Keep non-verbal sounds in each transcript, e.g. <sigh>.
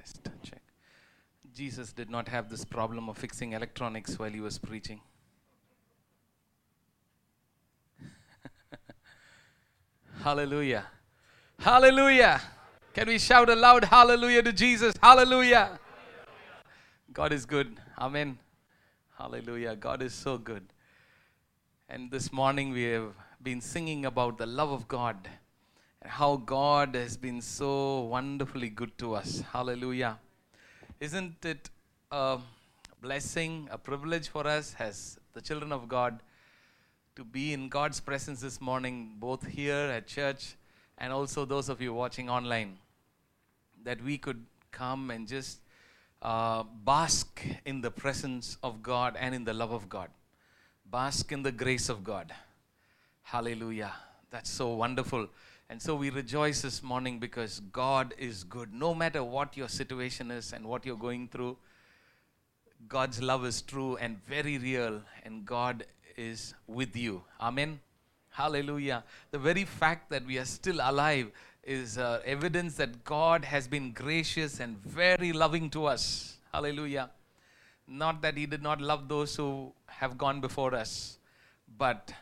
Test, check. Jesus did not have this problem of fixing electronics while he was preaching. <laughs> hallelujah. Hallelujah. Can we shout aloud hallelujah to Jesus? Hallelujah. God is good. Amen. Hallelujah. God is so good. And this morning we have been singing about the love of God how God has been so wonderfully good to us. Hallelujah. Isn't it a blessing, a privilege for us as the children of God to be in God's presence this morning, both here at church and also those of you watching online? That we could come and just uh, bask in the presence of God and in the love of God, bask in the grace of God. Hallelujah. That's so wonderful. And so we rejoice this morning because God is good. No matter what your situation is and what you're going through, God's love is true and very real, and God is with you. Amen. Hallelujah. The very fact that we are still alive is uh, evidence that God has been gracious and very loving to us. Hallelujah. Not that He did not love those who have gone before us, but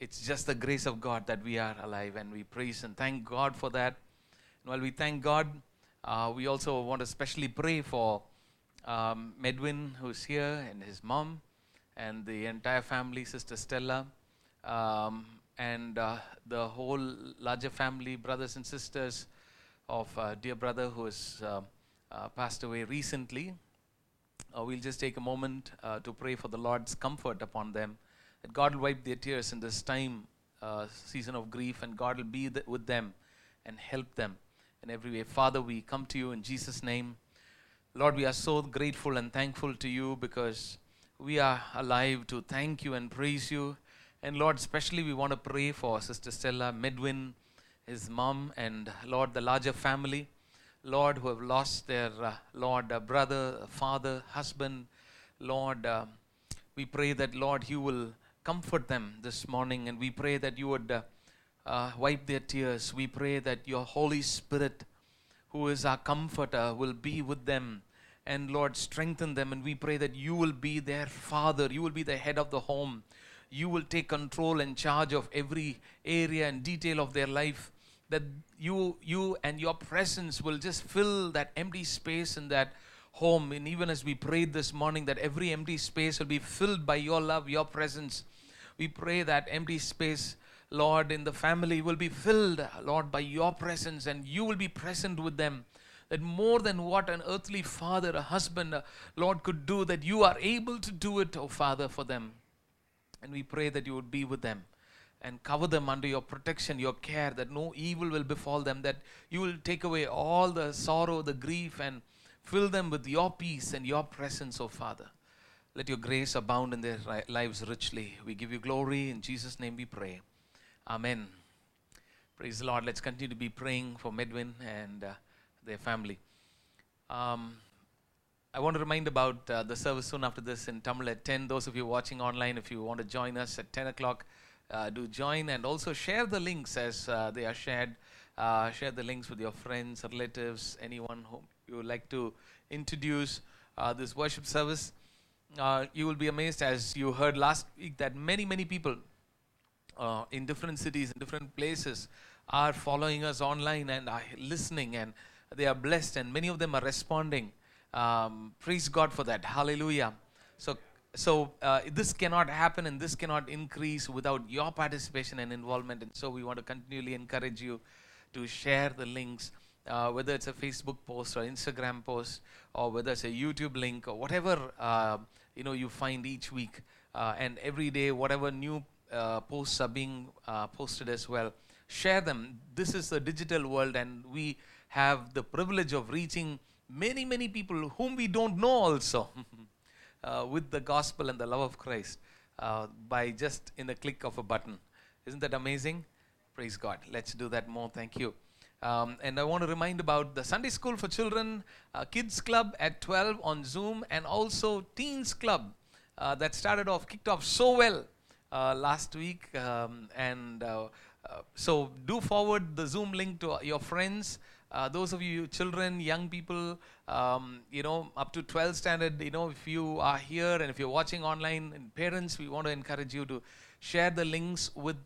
it's just the grace of God that we are alive and we praise and thank God for that. And while we thank God, uh, we also want to especially pray for um, Medwin, who's here, and his mom, and the entire family, Sister Stella, um, and uh, the whole larger family, brothers and sisters of uh, dear brother who has uh, uh, passed away recently. Uh, we'll just take a moment to pray for the Lord's comfort upon them that God will wipe their tears in this time, uh, season of grief, and God will be th- with them and help them in every way. Father, we come to you in Jesus' name. Lord, we are so grateful and thankful to you because we are alive to thank you and praise you. And Lord, especially we want to pray for Sister Stella, Medwin, his mom, and Lord, the larger family. Lord, who have lost their, uh, Lord, uh, brother, father, husband. Lord, uh, we pray that, Lord, you will comfort them this morning, and we pray that you would uh, uh, wipe their tears. We pray that your Holy Spirit, who is our comforter, will be with them and Lord, strengthen them. And we pray that you will be their father, you will be the head of the home, you will take control and charge of every area and detail of their life. That you, you and your presence will just fill that empty space and that home. And even as we prayed this morning, that every empty space will be filled by your love, your presence. We pray that empty space, Lord, in the family will be filled, Lord, by your presence, and you will be present with them. That more than what an earthly father, a husband, uh, Lord, could do, that you are able to do it, oh Father, for them. And we pray that you would be with them and cover them under your protection, your care, that no evil will befall them, that you will take away all the sorrow, the grief, and fill them with your peace and your presence, oh Father. Let your grace abound in their lives richly. We give you glory. In Jesus' name we pray. Amen. Praise the Lord. Let's continue to be praying for Medwin and uh, their family. Um, I want to remind about uh, the service soon after this in Tamil at 10. Those of you watching online, if you want to join us at 10 o'clock, uh, do join and also share the links as uh, they are shared. Uh, share the links with your friends, relatives, anyone whom you would like to introduce uh, this worship service. Uh, you will be amazed as you heard last week that many, many people uh, in different cities, in different places, are following us online and are listening, and they are blessed, and many of them are responding. Um, praise God for that. Hallelujah. So, so uh, this cannot happen and this cannot increase without your participation and involvement. And so we want to continually encourage you to share the links, uh, whether it's a Facebook post or Instagram post, or whether it's a YouTube link or whatever uh, you know you find each week, uh, and every day whatever new uh, posts are being uh, posted as well. Share them. This is the digital world, and we have the privilege of reaching many, many people whom we don't know also <laughs> uh, with the gospel and the love of Christ by just in the click of a button. Isn't that amazing? Praise God. Let's do that more. Thank you. Um, and I want to remind about the Sunday School for Children, uh, Kids Club at 12 on Zoom, and also Teens Club uh, that started off, kicked off so well uh, last week. Um, and uh, uh, so do forward the Zoom link to your friends. uh, those of you children, young people, um, you know, up to 12 standard, you know, if you are here and if you're watching online, and parents, we want to encourage you to share the links with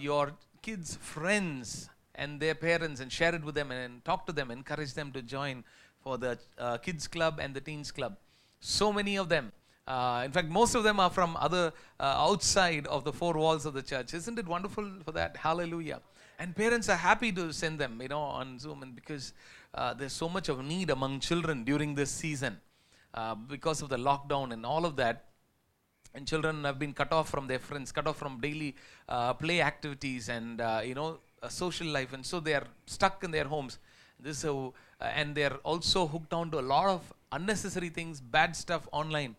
your kids' friends and their parents and share it with them and talk to them, encourage them to join for the uh, kids club and the teens club. So many of them. Uh, in fact, most of them are from other uh, outside of the four walls of the church. Isn't it wonderful for that? Hallelujah. And parents are happy to send them, you know, on Zoom, and because uh, there's so much of need among children during this season, uh, because of the lockdown and all of that. And children have been cut off from their friends, cut off from daily uh, play activities, and uh, you know, a social life, and so they are stuck in their homes. This uh, and they're also hooked on to a lot of unnecessary things, bad stuff online.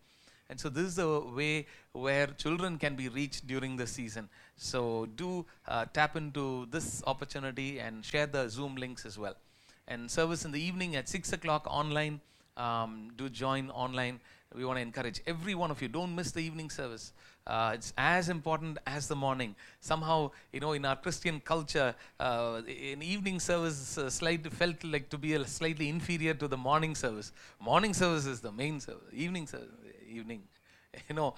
And so this is a way where children can be reached during the season. So do uh, tap into this opportunity and share the Zoom links as well. And service in the evening at 6 o'clock online. Um, do join online. We want to encourage every one of you. Don't miss the evening service. Uh, it's as important as the morning. Somehow, you know, in our Christian culture, uh, an evening service uh, slightly felt like to be slightly inferior to the morning service. Morning service is the main service. Evening service, evening. <laughs> You know,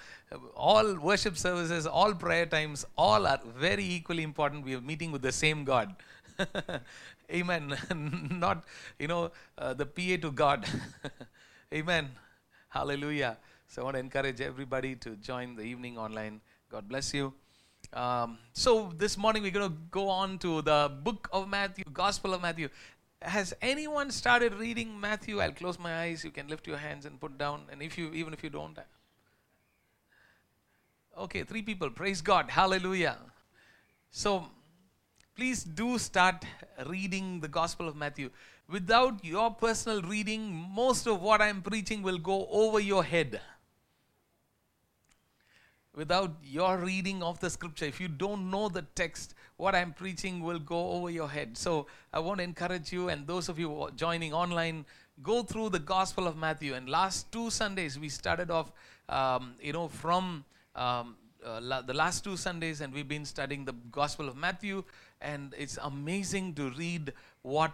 all worship services, all prayer times, all are very equally important. We are meeting with the same God. <laughs> Amen. <laughs> Not, you know, uh, the PA to God. Amen. Hallelujah. So I want to encourage everybody to join the evening online. God bless you. Um, so this morning we're going to go on to the book of Matthew, Gospel of Matthew. Has anyone started reading Matthew? I'll close my eyes. You can lift your hands and put down. And if you, even if you don't, okay, three people. Praise God. Hallelujah. So please do start reading the Gospel of Matthew. Without your personal reading, most of what I'm preaching will go over your head. Without your reading of the scripture, if you don't know the text, what I'm preaching will go over your head. So I want to encourage you and those of you joining online, go through the Gospel of Matthew. And last two Sundays, we started off, um, you know, from um, uh, la- the last two Sundays, and we've been studying the Gospel of Matthew. And it's amazing to read what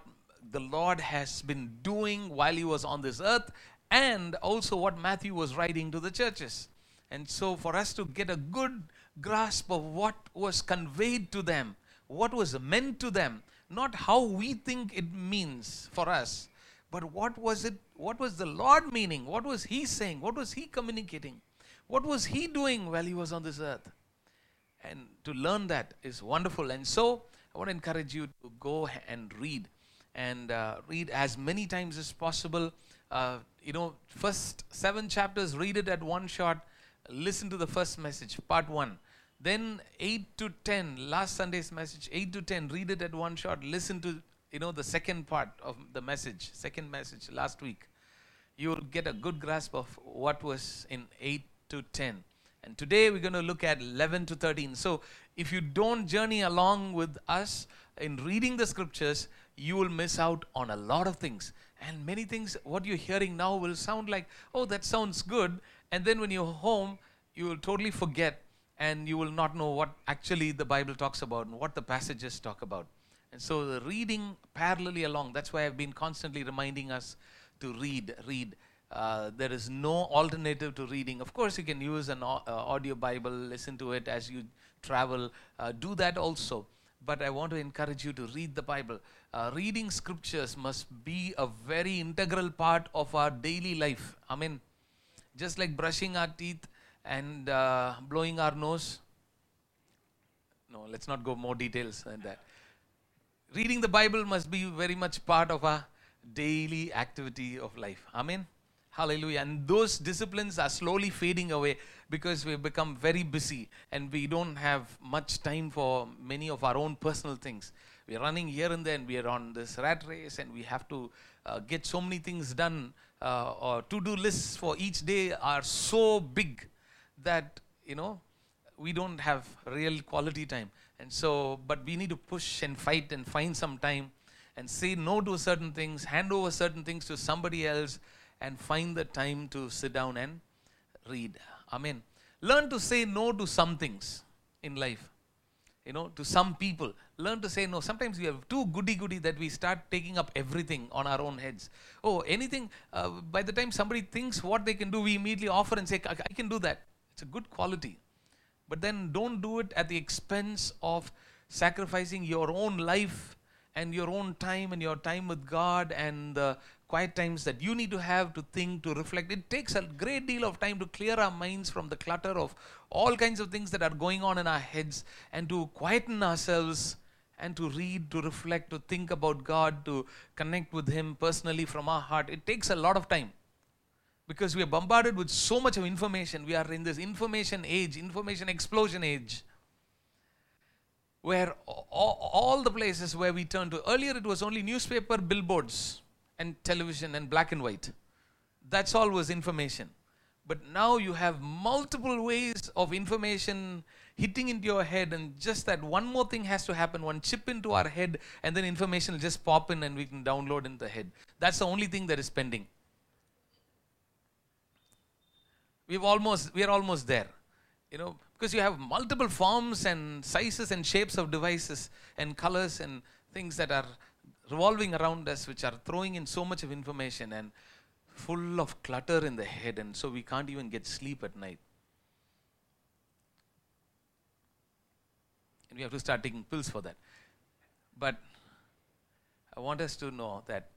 the Lord has been doing while he was on this earth, and also what Matthew was writing to the churches. And so, for us to get a good grasp of what was conveyed to them, what was meant to them, not how we think it means for us, but what was it, what was the Lord meaning? What was He saying? What was He communicating? What was He doing while He was on this earth? And to learn that is wonderful. And so, I want to encourage you to go and read and uh, read as many times as possible. Uh, you know, first seven chapters, read it at one shot. Listen to the first message, part one. Then 8 to 10, last Sunday's message, 8 to 10, read it at one shot. Listen to, you know, the second part of the message, second message last week. You will get a good grasp of what was in 8 to 10. And today we're going to look at 11 to 13. So if you don't journey along with us in reading the scriptures, you will miss out on a lot of things. And many things, what you're hearing now, will sound like, oh, that sounds good. And then when you're home, you will totally forget and you will not know what actually the Bible talks about and what the passages talk about. And so the reading parallelly along, that's why I've been constantly reminding us to read, read. Uh, there is no alternative to reading. Of course, you can use an uh, audio Bible, listen to it as you travel, uh, do that also. But I want to encourage you to read the Bible. Uh, reading scriptures must be a very integral part of our daily life. I mean, just like brushing our teeth and uh, blowing our nose. No, let's not go more details than that. Reading the Bible must be very much part of our daily activity of life. Amen. Hallelujah. And those disciplines are slowly fading away because we've become very busy and we don't have much time for many of our own personal things. We're running here and there and we are on this rat race and we have to uh, get so many things done. Uh, or to do lists for each day are so big that, you know, we don't have real quality time. And so, but we need to push and fight and find some time and say no to certain things, hand over certain things to somebody else and find the time to sit down and read. Amen. Learn to say no to some things in life. You know, to some people. learn to say no. Sometimes we have too goody goody that we start taking up everything on our own heads. Oh, anything, uh, by the time somebody thinks what they can do, we immediately offer and say, I, I can do that. It's a good quality. But then don't do it at the expense of sacrificing your own life and your own time and your time with God and the quiet times that you need to have to think, to reflect. It takes a great deal of time to clear our minds from the clutter of all kinds of things that are going on in our heads and to quieten ourselves and to read, to reflect, to think about God, to connect with Him personally from our heart. It takes a lot of time because we are bombarded with so much of information. We are in this information age, information explosion age where all, all the places where we turn to earlier it was only newspaper billboards and television and black and white. That's all was information. But now you have multiple ways of information hitting into your head and just that one more thing has to happen one chip into our head and then information will just pop in and we can download in the head. That's the only thing that is pending we've almost we are almost there. You know because you have multiple forms and sizes and shapes of devices and colors and things that are revolving around us which are throwing in so much of information and full of clutter in the head and so we can't even get sleep at night. And we have to start taking pills for that. But i want us to know that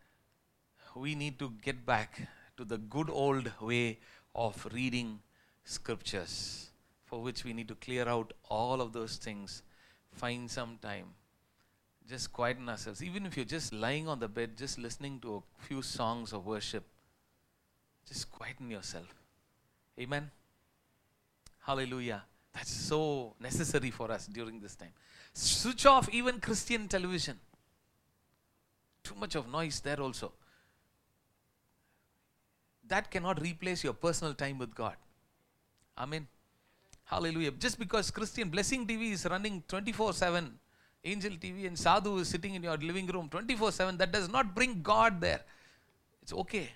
we need to get back to the good old way of reading scriptures for which we need to clear out all of those things, find some time, just quieten ourselves. Even if you're just lying on the bed, just listening to a few songs of worship, just quieten yourself. Amen. Hallelujah. That's so necessary for us during this time. Switch off even Christian television. Too much of noise there also. That cannot replace your personal time with God. Amen. Hallelujah. Just because Christian Blessing TV is running 24 7, Angel TV and Sadhu is sitting in your living room 24 7, that does not bring God there. It's okay.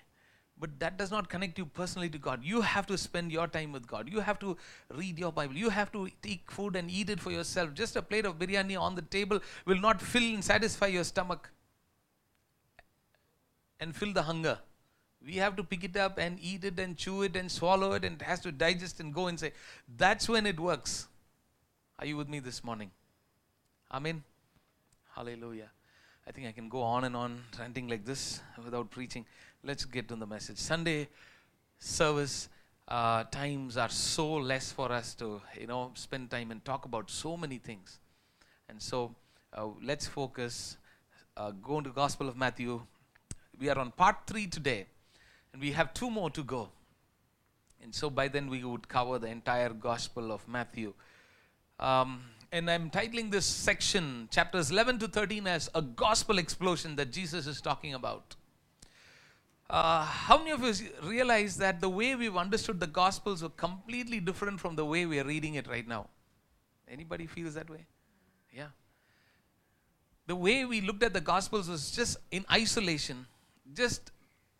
But that does not connect you personally to God. You have to spend your time with God. You have to read your Bible. You have to take food and eat it for yourself. Just a plate of biryani on the table will not fill and satisfy your stomach and fill the hunger. We have to pick it up and eat it and chew it and swallow it and it has to digest and go and say, that's when it works. Are you with me this morning? Amen. Hallelujah. I think I can go on and on ranting like this without preaching. Let's get to the message. Sunday service uh, times are so less for us to, you know, spend time and talk about so many things. And so uh, let's focus. Uh, go into Gospel of Matthew. We are on part three today. And we have two more to go. And so by then we would cover the entire Gospel of Matthew. Um, and I'm titling this section, chapters 11 to 13, as a gospel explosion that Jesus is talking about. Uh, how many of us realize that the way we've understood the Gospels are completely different from the way we are reading it right now? Anybody feels that way? Yeah. The way we looked at the Gospels was just in isolation, just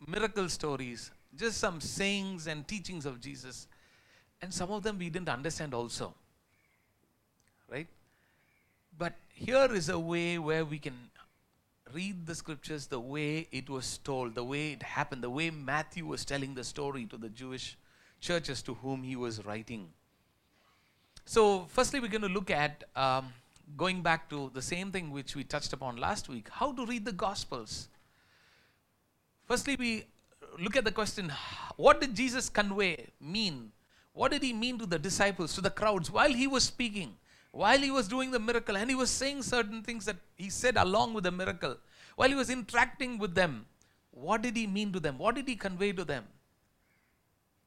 miracle stories, just some sayings and teachings of Jesus. And some of them we didn't understand also. Right? But here is a way where we can read the scriptures the way it was told, the way it happened, the way Matthew was telling the story to the Jewish churches to whom he was writing. So, firstly, we're going to look at um, going back to the same thing which we touched upon last week how to read the Gospels. Firstly, we look at the question what did Jesus convey, mean? What did he mean to the disciples, to the crowds while he was speaking, while he was doing the miracle, and he was saying certain things that he said along with the miracle, while he was interacting with them? What did he mean to them? What did he convey to them?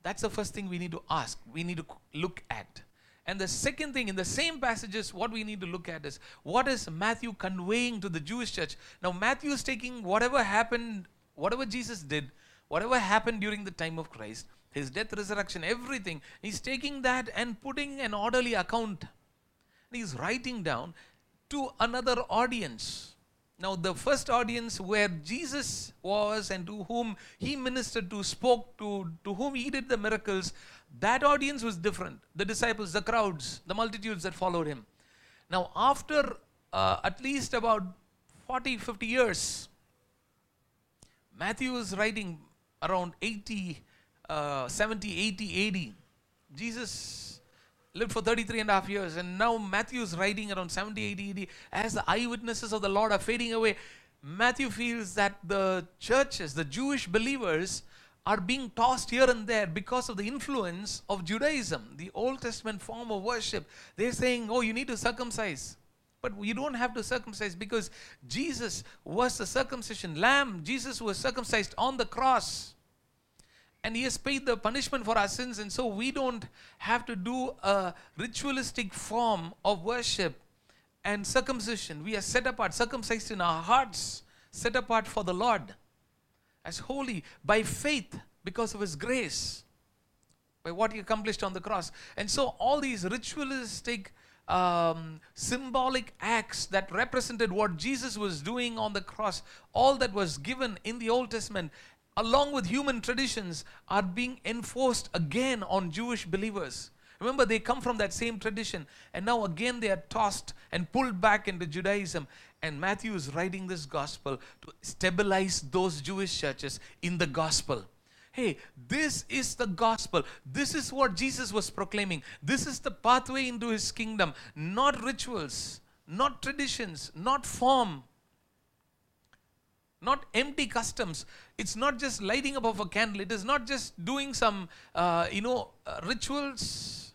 That's the first thing we need to ask, we need to look at. And the second thing, in the same passages, what we need to look at is what is Matthew conveying to the Jewish church? Now, Matthew is taking whatever happened whatever Jesus did, whatever happened during the time of Christ, his death, resurrection, everything, he's taking that and putting an orderly account. He's writing down to another audience. Now, the first audience where Jesus was and to whom he ministered to, spoke to, to whom he did the miracles, that audience was different. The disciples, the crowds, the multitudes that followed him. Now, after uh, at least about 40, 50 years. Matthew is writing around 80, uh, 70, 80, 80. Jesus lived for 33 and a half years, and now Matthew is writing around 70, 80, 80. As the eyewitnesses of the Lord are fading away, Matthew feels that the churches, the Jewish believers, are being tossed here and there because of the influence of Judaism, the Old Testament form of worship. They're saying, oh, you need to circumcise. But you don't have to circumcise because Jesus was the circumcision lamb. Jesus was circumcised on the cross. And he has paid the punishment for our sins. And so we don't have to do a ritualistic form of worship and circumcision. We are set apart, circumcised in our hearts, set apart for the Lord as holy by faith because of his grace, by what he accomplished on the cross. And so all these ritualistic um, symbolic acts that represented what Jesus was doing on the cross, all that was given in the Old Testament, along with human traditions, are being enforced again on Jewish believers. Remember, they come from that same tradition, and now again they are tossed and pulled back into Judaism. And Matthew is writing this gospel to stabilize those Jewish churches in the gospel. Hey, this is the gospel. This is what Jesus was proclaiming. This is the pathway into his kingdom. Not rituals, not traditions, not form, not empty customs. It's not just lighting up of a candle. It is not just doing some, uh, you know, uh, rituals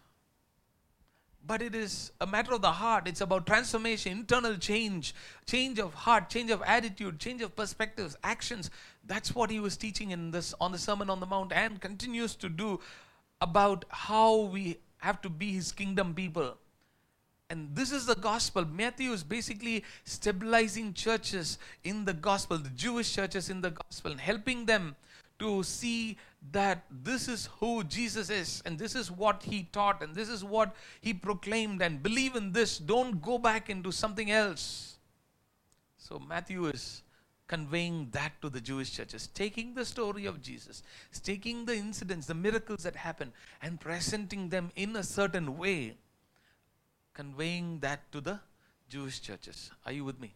but it is a matter of the heart. It's about transformation, internal change, change of heart, change of attitude, change of perspectives, actions. That's what he was teaching in this on the Sermon on the Mount and continues to do about how we have to be his kingdom people. And this is the gospel. Matthew is basically stabilizing churches in the gospel, the Jewish churches in the gospel, and helping them to see that this is who Jesus is and this is what he taught and this is what he proclaimed and believe in this. Don't go back into something else. So Matthew is conveying that to the Jewish churches, taking the story of Jesus, taking the incidents, the miracles that happened, and presenting them in a certain way, conveying that to the Jewish churches. Are you with me?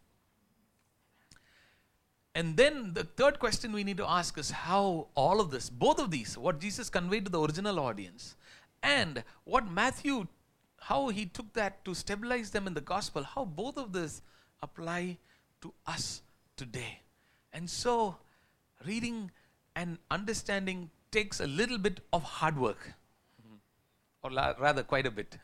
And then the third question we need to ask is how all of this, both of these, what Jesus conveyed to the original audience and what Matthew, how he took that to stabilize them in the gospel, how both of this apply to us today. And so, reading and understanding takes a little bit of hard work, or rather, quite a bit.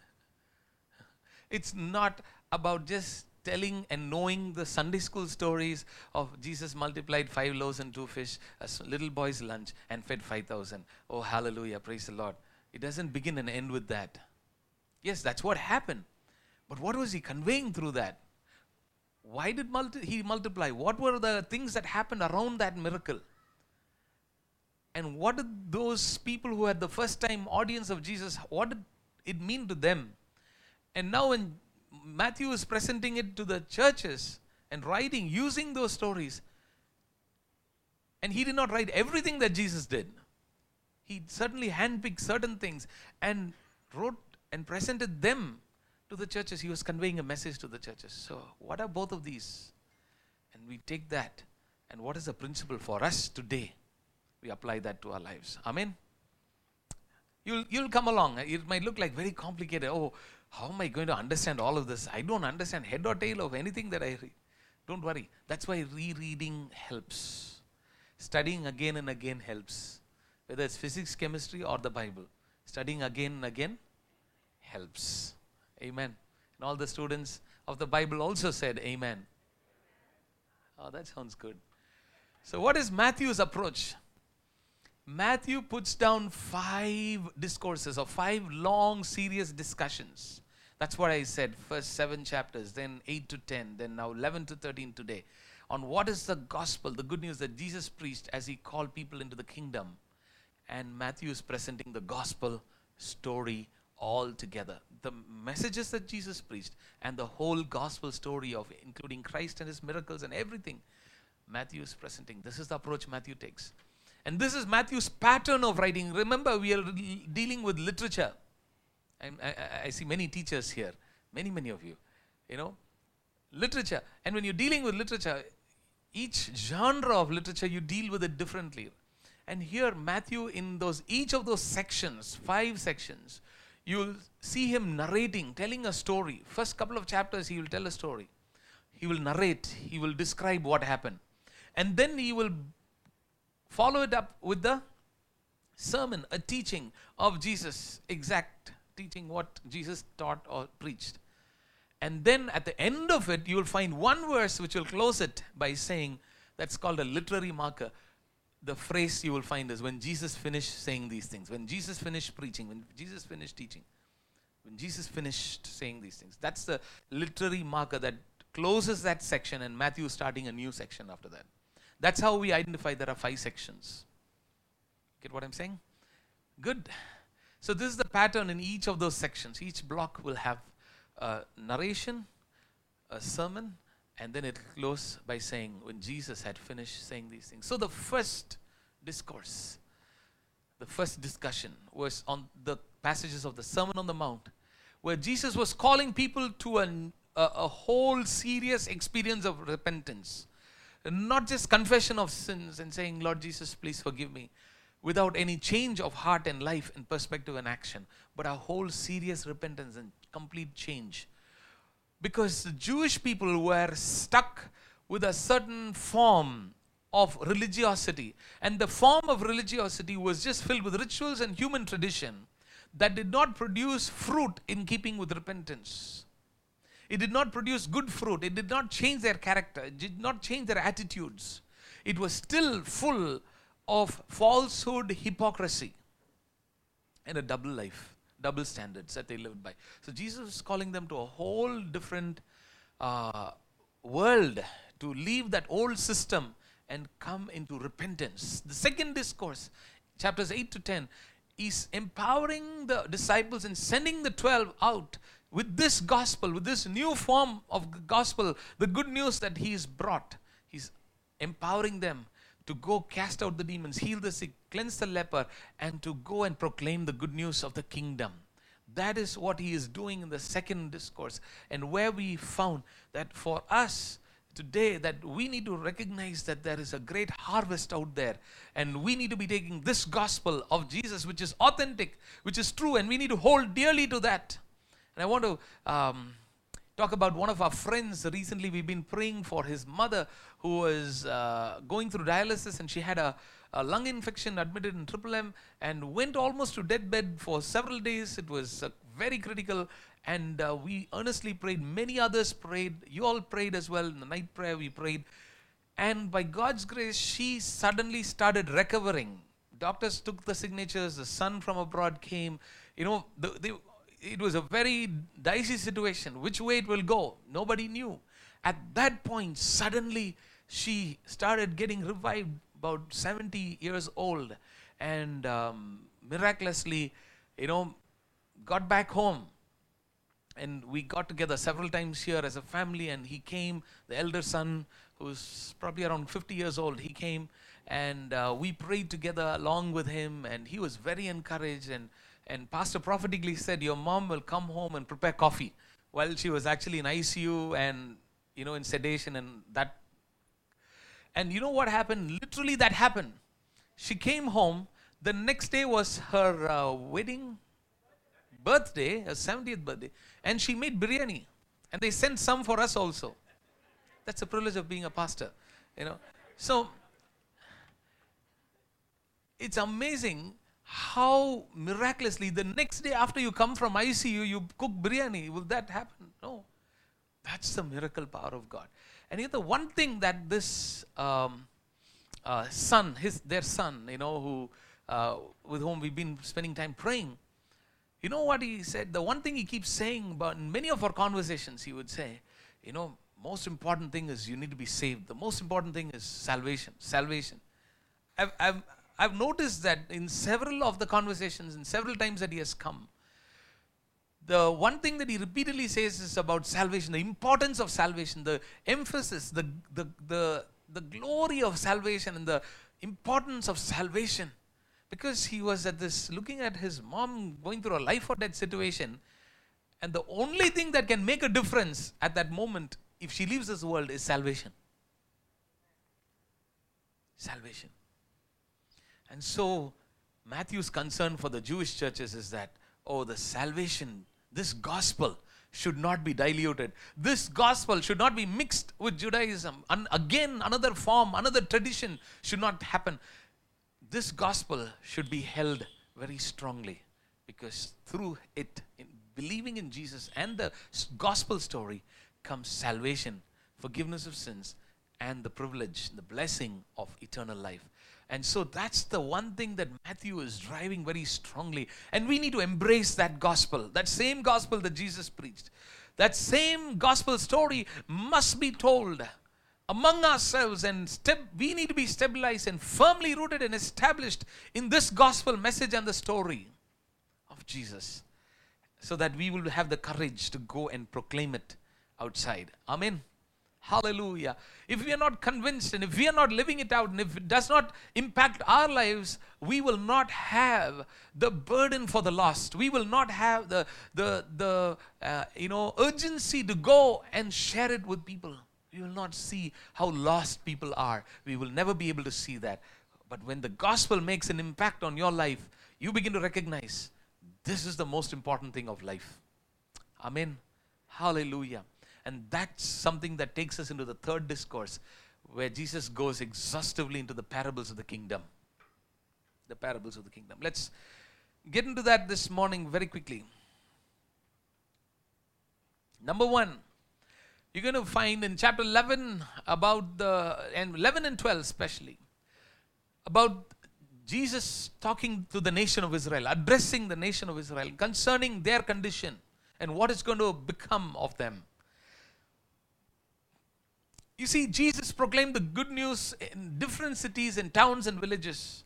It's not about just telling and knowing the Sunday school stories of Jesus multiplied five loaves and two fish, a little boy's lunch, and fed 5,000. Oh, hallelujah, praise the Lord. It doesn't begin and end with that. Yes, that's what happened. But what was he conveying through that? Why did multi- he multiply? What were the things that happened around that miracle? And what did those people who had the first time audience of Jesus, what did it mean to them? And now when Matthew is presenting it to the churches and writing using those stories. And he did not write everything that Jesus did. He certainly handpicked certain things and wrote and presented them to the churches. He was conveying a message to the churches. So, what are both of these? And we take that. And what is the principle for us today? We apply that to our lives. Amen. You'll, you'll come along. It might look like very complicated. Oh, how am I going to understand all of this? I don't understand head or tail of anything that I read. Don't worry. That's why rereading helps. Studying again and again helps. Whether it's physics, chemistry, or the Bible. Studying again and again helps. Amen. And all the students of the Bible also said amen. Oh, that sounds good. So, what is Matthew's approach? Matthew puts down five discourses or five long, serious discussions. That's what I said. First seven chapters, then eight to ten, then now 11 to 13 today. On what is the gospel, the good news that Jesus preached as he called people into the kingdom. And Matthew is presenting the gospel story all together. The messages that Jesus preached and the whole gospel story of including Christ and his miracles and everything. Matthew is presenting. This is the approach Matthew takes. And this is Matthew's pattern of writing. Remember, we are dealing with literature. I, I, I see many teachers here, many, many of you. You know, literature. And when you're dealing with literature, each genre of literature you deal with it differently. And here, Matthew, in those each of those sections, five sections, you'll see him narrating, telling a story. First couple of chapters, he will tell a story. He will narrate, he will describe what happened. And then he will follow it up with the sermon, a teaching of Jesus, exact teaching what Jesus taught or preached. And then at the end of it, you will find one verse which will close it by saying, that's called a literary marker. The phrase you will find is when Jesus finished saying these things, when Jesus finished preaching, when Jesus finished teaching, when Jesus finished saying these things. That's the literary marker that closes that section, and Matthew starting a new section after that. That's how we identify there are five sections. Get what I'm saying? Good. So, this is the pattern in each of those sections. Each block will have a narration, a sermon, and then it closes by saying, when Jesus had finished saying these things. So, the first discourse, the first discussion was on the passages of the Sermon on the Mount, where Jesus was calling people to an, a, a whole serious experience of repentance. Not just confession of sins and saying, Lord Jesus, please forgive me, without any change of heart and life and perspective and action, but a whole serious repentance and complete change. Because the Jewish people were stuck with a certain form of religiosity, and the form of religiosity was just filled with rituals and human tradition that did not produce fruit in keeping with repentance. It did not produce good fruit. It did not change their character. It did not change their attitudes. It was still full of falsehood, hypocrisy, and a double life, double standards that they lived by. So Jesus is calling them to a whole different uh, world to leave that old system and come into repentance. The second discourse, chapters 8 to 10, is empowering the disciples and sending the 12 out with this gospel, with this new form of gospel, the good news that He's brought. He's empowering them to go cast out the demons, heal the sick, cleanse the leper, and to go and proclaim the good news of the kingdom. That is what he is doing in the second discourse, and where we found that for us today that we need to recognize that there is a great harvest out there and we need to be taking this gospel of jesus which is authentic which is true and we need to hold dearly to that and i want to um, talk about one of our friends. Recently, we've been praying for his mother who was uh, going through dialysis and she had a, a, lung infection admitted in Triple M and went almost to deathbed for several days. It was uh, very critical. And uh, we earnestly prayed. Many others prayed. You all prayed as well. In the night prayer, we prayed. And by God's grace, she suddenly started recovering. Doctors took the signatures. The son from abroad came. You know, the, they, it was a very dicey situation. Which way it will go, nobody knew. At that point, suddenly she started getting revived, about 70 years old, and um, miraculously, you know, got back home. And we got together several times here as a family, and he came, the elder son, who's probably around 50 years old, he came, and uh, we prayed together along with him, and he was very encouraged. and and pastor prophetically said your mom will come home and prepare coffee. While she was actually in icu and you know in sedation and that. And you know what happened? Literally that happened. She came home. The next day was her uh, wedding birthday her 70th birthday. And she made biryani. And they sent some for us also. That's the privilege of being a pastor you know. So it's amazing how miraculously the next day after you come from ICU, you cook biryani. Will that happen? No. That's the miracle power of God. And you know, the one thing that this um, uh, son, his their son, you know, who uh, with whom we've been spending time praying, you know what he said? The one thing he keeps saying about in many of our conversations, he would say, you know, most important thing is you need to be saved. The most important thing is salvation. Salvation. I've, I've, I've noticed that in several of the conversations, in several times that he has come, the one thing that he repeatedly says is about salvation, the importance of salvation, the emphasis, the, the, the, the glory of salvation, and the importance of salvation. Because he was at this, looking at his mom going through a life or death situation, and the only thing that can make a difference at that moment if she leaves this world, is salvation. Salvation. And so, Matthew's concern for the Jewish churches is that, oh, the salvation, this gospel should not be diluted. This gospel should not be mixed with Judaism. And again, another form, another tradition should not happen. This gospel should be held very strongly because through it, in believing in Jesus and the gospel story, comes salvation, forgiveness of sins, and the privilege, the blessing of eternal life. And so that's the one thing that Matthew is driving very strongly. And we need to embrace that gospel, that same gospel that Jesus preached. That same gospel story must be told among ourselves and step, we need to be stabilized and firmly rooted and established in this gospel message and the story of Jesus so that we will have the courage to go and proclaim it outside. Amen. Hallelujah. If we are not convinced and if we are not living it out and if it does not impact our lives, we will not have the burden for the lost. We will not have the, the, the uh, you know, urgency to go and share it with people. We will not see how lost people are. We will never be able to see that. But when the gospel makes an impact on your life, you begin to recognize this is the most important thing of life. Amen. Hallelujah. And that's something that takes us into the third discourse where Jesus goes exhaustively into the parables of the kingdom. The parables of the kingdom. Let's get into that this morning very quickly. Number one, you're going to find in chapter 11 about the, and 11 and 12 especially, about Jesus talking to the nation of Israel, addressing the nation of Israel concerning their condition and what is going to become of them. You see, Jesus proclaimed the good news in different cities and towns and villages.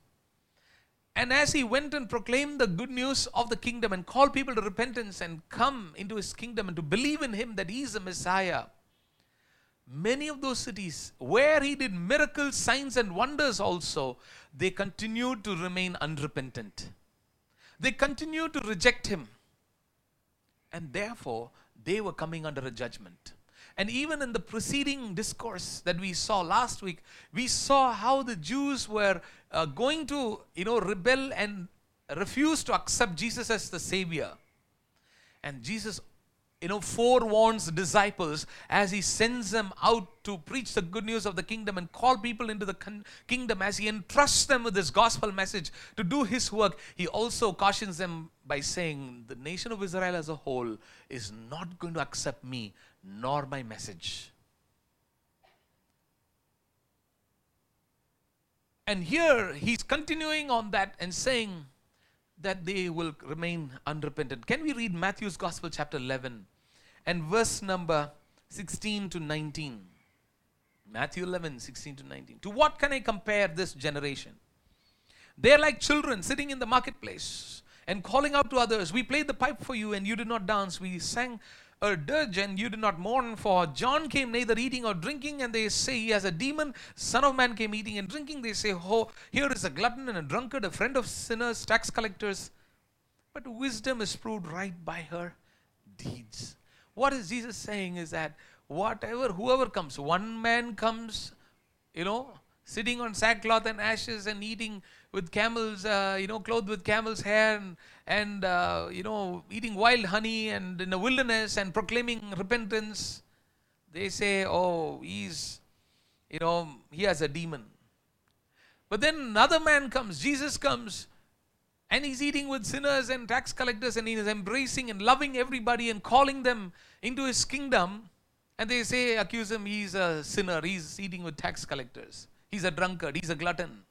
And as he went and proclaimed the good news of the kingdom and called people to repentance and come into his kingdom and to believe in him that he is the Messiah, many of those cities where he did miracles, signs, and wonders also, they continued to remain unrepentant. They continued to reject him. And therefore, they were coming under a judgment. And even in the preceding discourse that we saw last week, we saw how the Jews were uh, going to, you know, rebel and refuse to accept Jesus as the Savior. And Jesus, you know, forewarns the disciples as he sends them out to preach the good news of the kingdom and call people into the con- kingdom as he entrusts them with this gospel message to do his work. He also cautions them by saying, The nation of Israel as a whole is not going to accept me nor my message. And here he's continuing on that and saying that they will remain unrepentant. Can we read Matthew's Gospel, chapter 11, and verse number 16 to 19? Matthew 11, 16 to 19. To what can I compare this generation? They're like children sitting in the marketplace and calling out to others, We played the pipe for you and you did not dance. We sang a dirge and you did not mourn for John came neither eating or drinking and they say he has a demon son of man came eating and drinking. They say oh here is a glutton and a drunkard a friend of sinners tax collectors. But wisdom is proved right by her deeds. What is Jesus saying is that whatever whoever comes one man comes you know sitting on sackcloth and ashes and eating with camels, uh, you know, clothed with camel's hair and, and uh, you know, eating wild honey and in the wilderness and proclaiming repentance. They say, oh, he's, you know, he has a demon. But then another man comes, Jesus comes, and he's eating with sinners and tax collectors and he is embracing and loving everybody and calling them into his kingdom. And they say, accuse him, he's a sinner, he's eating with tax collectors, he's a drunkard, he's a glutton.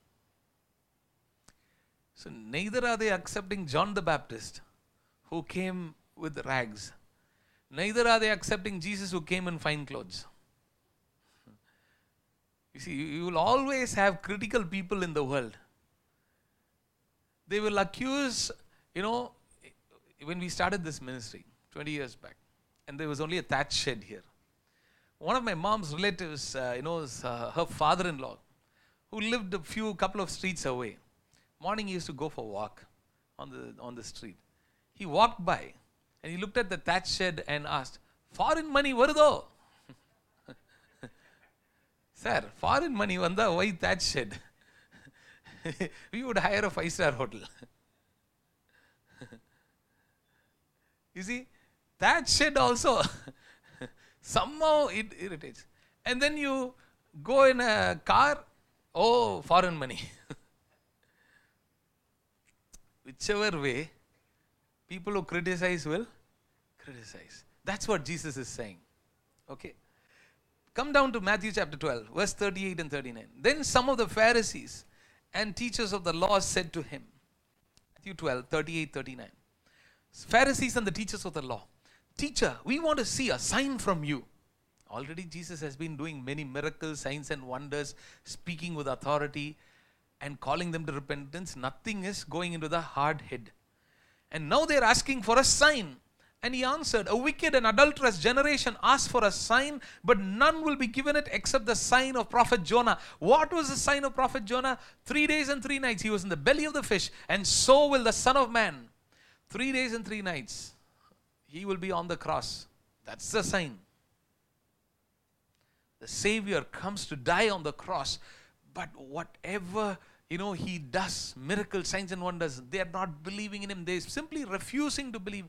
So neither are they accepting John the Baptist, who came with rags. Neither are they accepting Jesus, who came in fine clothes. You see, you will always have critical people in the world. They will accuse, you know, when we started this ministry 20 years back, and there was only a thatch shed here. One of my mom's relatives, uh, you know, uh, her father in law, who lived a few couple of streets away, Morning he used to go for a walk on the, on the street. He walked by and he looked at the thatch shed and asked, Foreign money, though? <laughs> Sir, foreign money vanda why that shed? <laughs> we would hire a five star hotel. <laughs> you see, that shed also somehow it irritates. And then you go in a car, oh, foreign money. Whichever way, people who criticize will criticize. That's what Jesus is saying. Okay? Come down to Matthew chapter 12, verse 38 and 39. Then some of the Pharisees and teachers of the law said to him, Matthew 12, 38, 39. Pharisees and the teachers of the law, Teacher, we want to see a sign from you. Already Jesus has been doing many miracles, signs, and wonders, speaking with authority and calling them to repentance. Nothing is going into the hard head. And now they're asking for a sign. And he answered, A wicked and adulterous generation asks for a sign, but none will be given it except the sign of prophet Jonah. What was the sign of prophet Jonah? Three days and three nights he was in the belly of the fish, and so will the Son of Man. Three days and three nights he will be on the cross. That's the sign. The Savior comes to die on the cross, but whatever you know he does miracles signs and wonders they are not believing in him they're simply refusing to believe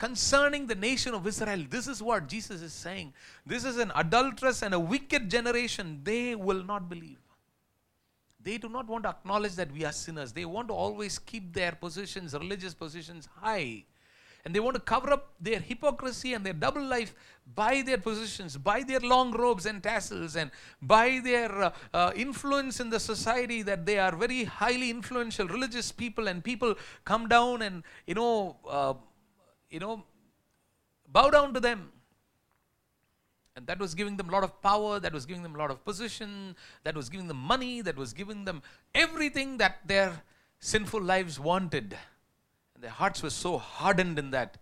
concerning the nation of Israel. This is what Jesus is saying. This is an adulterous and a wicked generation. They will not believe. They do not want to acknowledge that we are sinners. They want to always keep their positions, religious positions, high. And they want to cover up their hypocrisy and their double life by their positions, by their long robes and tassels, and by their uh, uh, influence in the society that they are very highly influential religious people, and people come down and, you know, uh, you know, bow down to them. And that was giving them a lot of power, that was giving them a lot of position, that was giving them money, that was giving them everything that their sinful lives wanted. Their hearts were so hardened in that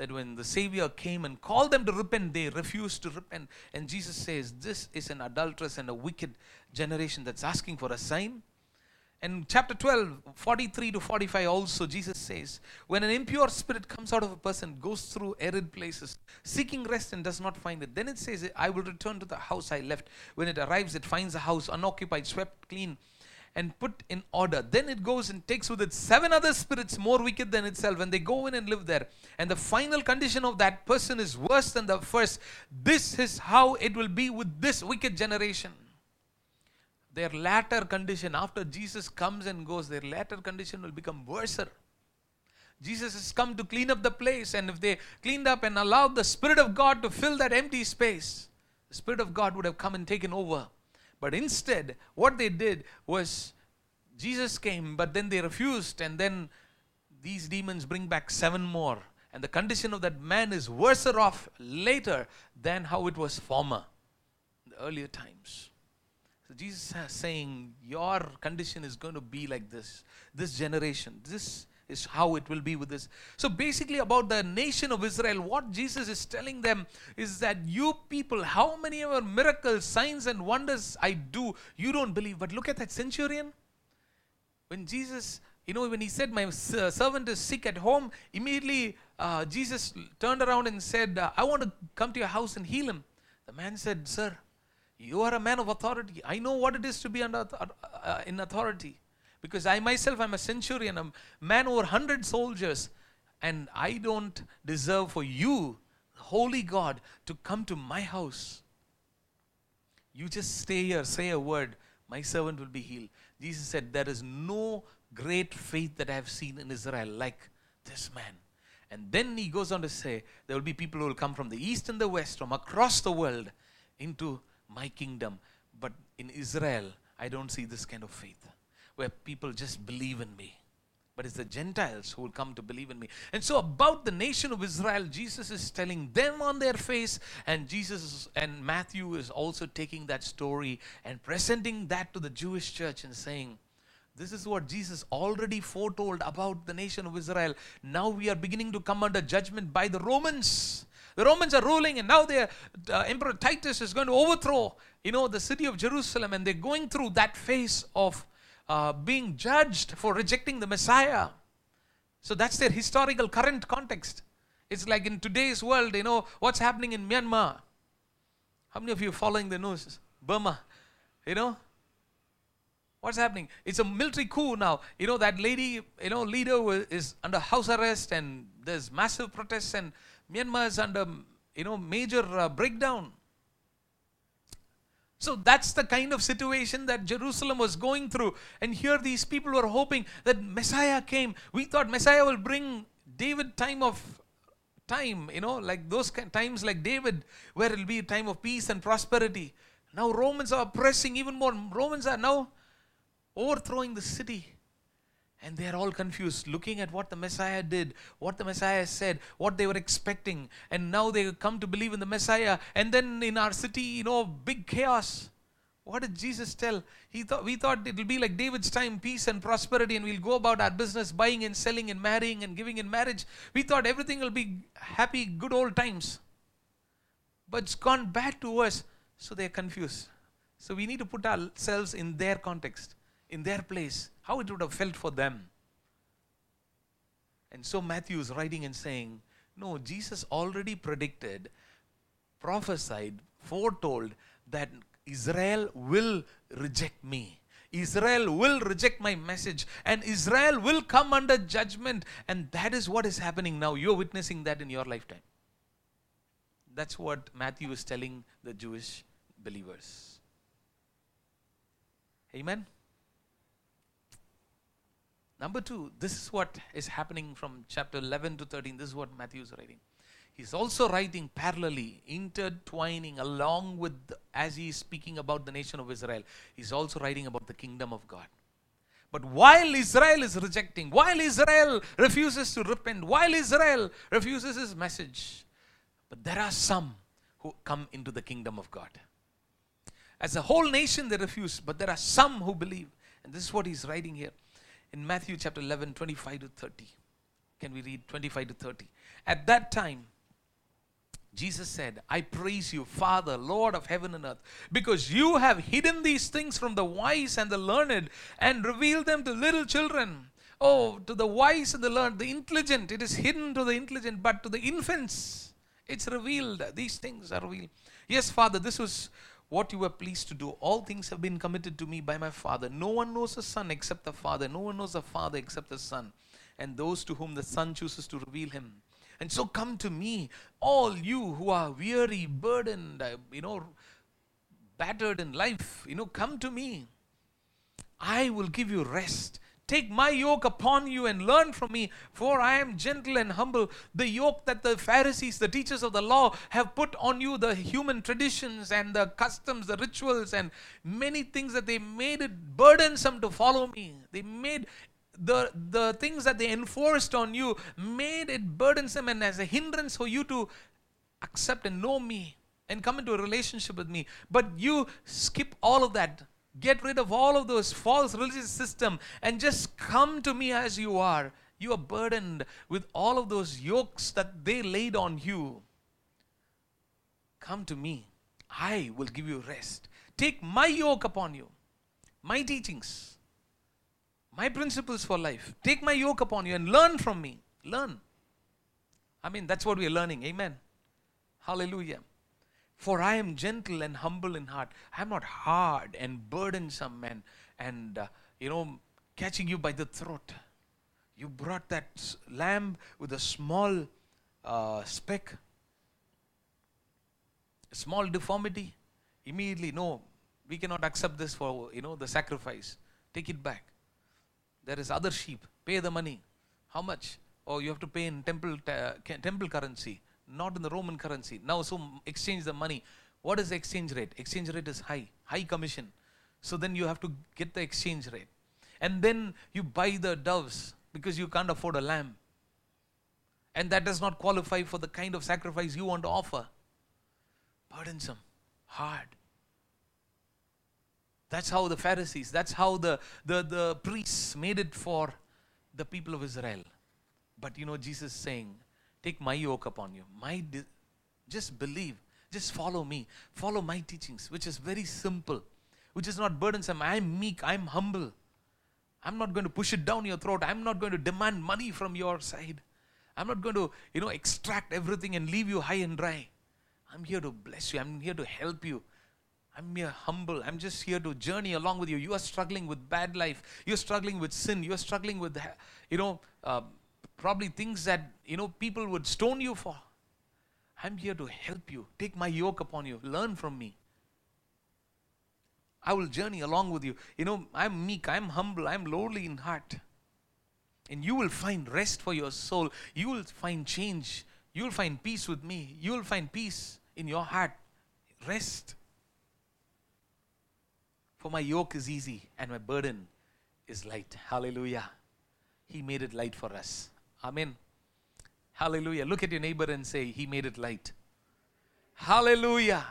that when the Savior came and called them to repent, they refused to repent. And Jesus says, This is an adulterous and a wicked generation that's asking for a sign. And chapter 12, 43 to 45 also, Jesus says, When an impure spirit comes out of a person, goes through arid places, seeking rest and does not find it, then it says, I will return to the house I left. When it arrives, it finds the house unoccupied, swept clean, and put in order. Then it goes and takes with it seven other spirits more wicked than itself, and they go in and live there. And the final condition of that person is worse than the first. This is how it will be with this wicked generation their latter condition, after Jesus comes and goes, their latter condition will become worse. Jesus has come to clean up the place, and if they cleaned up and allowed the Spirit of God to fill that empty space, the Spirit of God would have come and taken over. But instead, what they did was Jesus came, but then they refused, and then these demons bring back seven more. And the condition of that man is worse off later than how it was former, the earlier times. So Jesus is saying, Your condition is going to be like this, this generation. This is how it will be with this. So, basically, about the nation of Israel, what Jesus is telling them is that you people, how many ever miracles, signs, and wonders I do, you don't believe. But look at that centurion. When Jesus, you know, when he said, My servant is sick at home, immediately uh, Jesus turned around and said, uh, I want to come to your house and heal him. The man said, Sir, you are a man of authority. I know what it is to be under, uh, in authority. Because I myself am a centurion, a man over 100 soldiers. And I don't deserve for you, holy God, to come to my house. You just stay here, say a word, my servant will be healed. Jesus said, There is no great faith that I have seen in Israel like this man. And then he goes on to say, There will be people who will come from the east and the west, from across the world, into my kingdom. But in Israel, I don't see this kind of faith where people just believe in me. But it's the Gentiles who will come to believe in me. And so, about the nation of Israel, Jesus is telling them on their face, and Jesus and Matthew is also taking that story and presenting that to the Jewish church and saying, this is what Jesus already foretold about the nation of Israel. Now we are beginning to come under judgment by the Romans. The Romans are ruling, and now their uh, Emperor Titus is going to overthrow, you know, the city of Jerusalem, and they're going through that phase of uh, being judged for rejecting the Messiah. So that's their historical current context. It's like in today's world, you know, what's happening in Myanmar. How many of you following the news? Burma. You know, What's happening? It's a military coup now. You know, that lady, you know, leader is under house arrest and there's massive protests and Myanmar is under, you know, major uh, breakdown. So that's the kind of situation that Jerusalem was going through. And here these people were hoping that Messiah came. We thought Messiah will bring David time of time, you know, like those times like David, where it'll be a time of peace and prosperity. Now Romans are oppressing even more. Romans are now overthrowing the city. And they are all confused, looking at what the Messiah did, what the Messiah said, what they were expecting. And now they come to believe in the Messiah. And then in our city, you know, big chaos. What did Jesus tell? He thought we thought it will be like David's time, peace and prosperity, and we'll go about our business, buying and selling and marrying and giving in marriage. We thought everything will be happy, good old times. But it's gone bad to us, so they're confused. So we need to put ourselves in their context, in their place how it would have felt for them. And so Matthew is writing and saying, No, Jesus already predicted, prophesied, foretold that Israel will reject me. Israel will reject my message and Israel will come under judgment. And that is what is happening now. You're witnessing that in your lifetime. That's what Matthew is telling the Jewish believers. Amen. Number two, this is what is happening from chapter 11 to 13. This is what Matthew is writing. He's also writing parallelly, intertwining along with, as he is speaking about the nation of Israel, he's also writing about the kingdom of God. But while Israel is rejecting, while Israel refuses to repent, while Israel refuses his message, but there are some who come into the kingdom of God. As a whole nation, they refuse, but there are some who believe. And this is what he's writing here in Matthew chapter 11, 25 to 30. Can we read 25 to 30? At that time, Jesus said, I praise you, Father, Lord of heaven and earth, because you have hidden these things from the wise and the learned and revealed them to little children. Oh, to the wise and the learned, the intelligent, it is hidden to the intelligent, but to the infants, it's revealed. These things are revealed. Yes, Father, this was what you were pleased to do. All things have been committed to me by my Father. No one knows the Son except the Father. No one knows the Father except the Son, and those to whom the Son chooses to reveal him. And so come to me, all you who are weary, burdened, uh, you know, battered in life, you know, come to me. I will give you rest. Take my yoke upon you and learn from me, for I am gentle and humble. The yoke that the Pharisees, the teachers of the law, have put on you, the human traditions and the customs, the rituals, and many things that they made it burdensome to follow me. They made the, the things that they enforced on you, made it burdensome and as a hindrance for you to accept and know me and come into a relationship with me. But you skip all of that Get rid of all of those false religious system and just come to me as you are. You are burdened with all of those yokes that they laid on you. Come to me. I will give you rest. Take my yoke upon you, my teachings, my principles for life. Take my yoke upon you and learn from me. Learn. I mean, that's what we are learning. Amen. Hallelujah. For I am gentle and humble in heart. I am not hard and burdensome and, and uh, you know, catching you by the throat. You brought that lamb with a small uh, speck, a small deformity. Immediately, no, we cannot accept this for, you know, the sacrifice. Take it back. There is other sheep. Pay the money. How much? Oh, you have to pay in temple, uh, temple currency not in the Roman currency. Now, so exchange the money. What is the exchange rate? Exchange rate is high, high commission. So then you have to get the exchange rate. And then you buy the doves because you can't afford a lamb. And that does not qualify for the kind of sacrifice you want to offer. Burdensome, hard. That's how the Pharisees, that's how the, the, the priests made it for the people of Israel. But you know, Jesus saying, Take my yoke upon you. My di- just believe. Just follow me. Follow my teachings, which is very simple, which is not burdensome. I'm meek. I'm humble. I'm not going to push it down your throat. I'm not going to demand money from your side. I'm not going to, you know, extract everything and leave you high and dry. I'm here to bless you. I'm here to help you. I'm here humble. I'm just here to journey along with you. You are struggling with bad life. You're struggling with sin. You're struggling with, you know, uh, probably things that, you know, people would stone you for. I'm here to help you. Take my yoke upon you. Learn from me. I will journey along with you. You know, I'm meek, I'm humble, I'm lowly in heart. And you will find rest for your soul. You will find change. You will find peace with me. You will find peace in your heart. Rest. For my yoke is easy and my burden is light. Hallelujah. He made it light for us. Amen. Hallelujah. Look at your neighbor and say, He made it light. Hallelujah.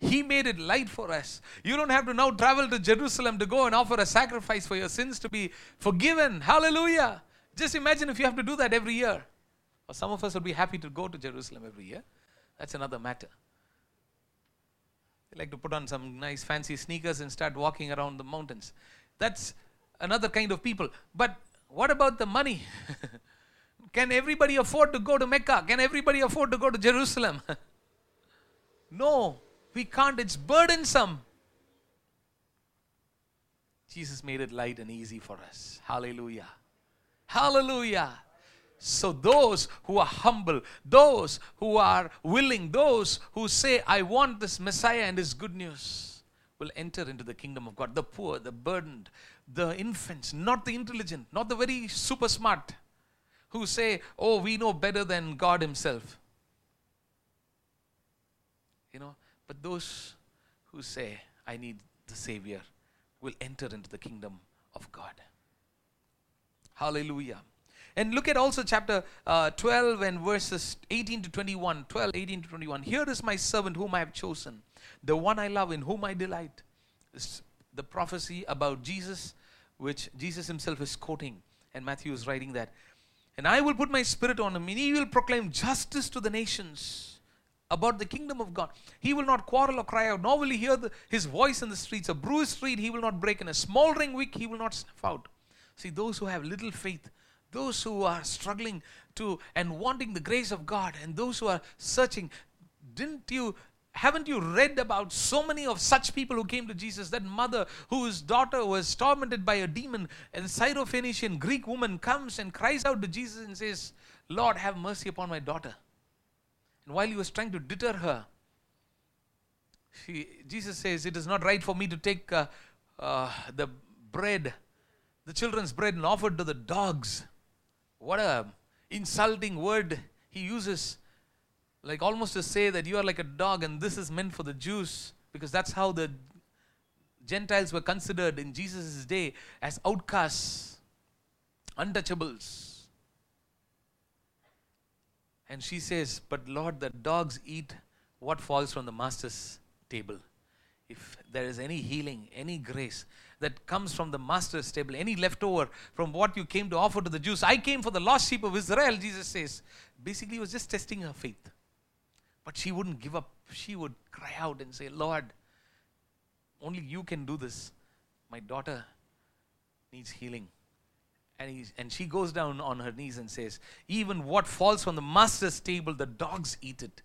He made it light for us. You don't have to now travel to Jerusalem to go and offer a sacrifice for your sins to be forgiven. Hallelujah. Just imagine if you have to do that every year. Or some of us would be happy to go to Jerusalem every year. That's another matter. They like to put on some nice fancy sneakers and start walking around the mountains. That's another kind of people. But what about the money? <laughs> Can everybody afford to go to Mecca? Can everybody afford to go to Jerusalem? <laughs> no. We can't, it's burdensome. Jesus made it light and easy for us. Hallelujah. Hallelujah. So, those who are humble, those who are willing, those who say, I want this Messiah and His good news, will enter into the kingdom of God. The poor, the burdened, the infants, not the intelligent, not the very super smart, who say, Oh, we know better than God Himself. You know, but those who say, I need the Savior, will enter into the kingdom of God. Hallelujah. And look at also chapter uh, 12 and verses 18 to 21. 12, 18 to 21. Here is my servant whom I have chosen, the one I love, in whom I delight. This, the prophecy about Jesus, which Jesus himself is quoting, and Matthew is writing that. And I will put my spirit on him, and he will proclaim justice to the nations about the kingdom of God. He will not quarrel or cry out, nor will he hear the, his voice in the streets. A bruised reed he will not break, and a smoldering wick he will not snuff out. See, those who have little faith, those who are struggling to and wanting the grace of God, and those who are searching, didn't you haven't you read about so many of such people who came to Jesus? That mother whose daughter was tormented by a demon, and Syrophoenician Greek woman comes and cries out to Jesus and says, Lord, have mercy upon my daughter. And while he was trying to deter her, she, Jesus says, It is not right for me to take uh, uh, the bread, the children's bread, and offer it to the dogs. What a insulting word he uses. Like almost to say that you are like a dog and this is meant for the Jews because that's how the Gentiles were considered in Jesus' day as outcasts, untouchables. And she says, But Lord, the dogs eat what falls from the master's table. If there is any healing, any grace that comes from the master's table, any leftover from what you came to offer to the Jews, I came for the lost sheep of Israel, Jesus says. Basically, he was just testing her faith. But she wouldn't give up. She would cry out and say, Lord, only you can do this. My daughter needs healing. And, and she goes down on her knees and says, Even what falls from the master's table, the dogs eat it.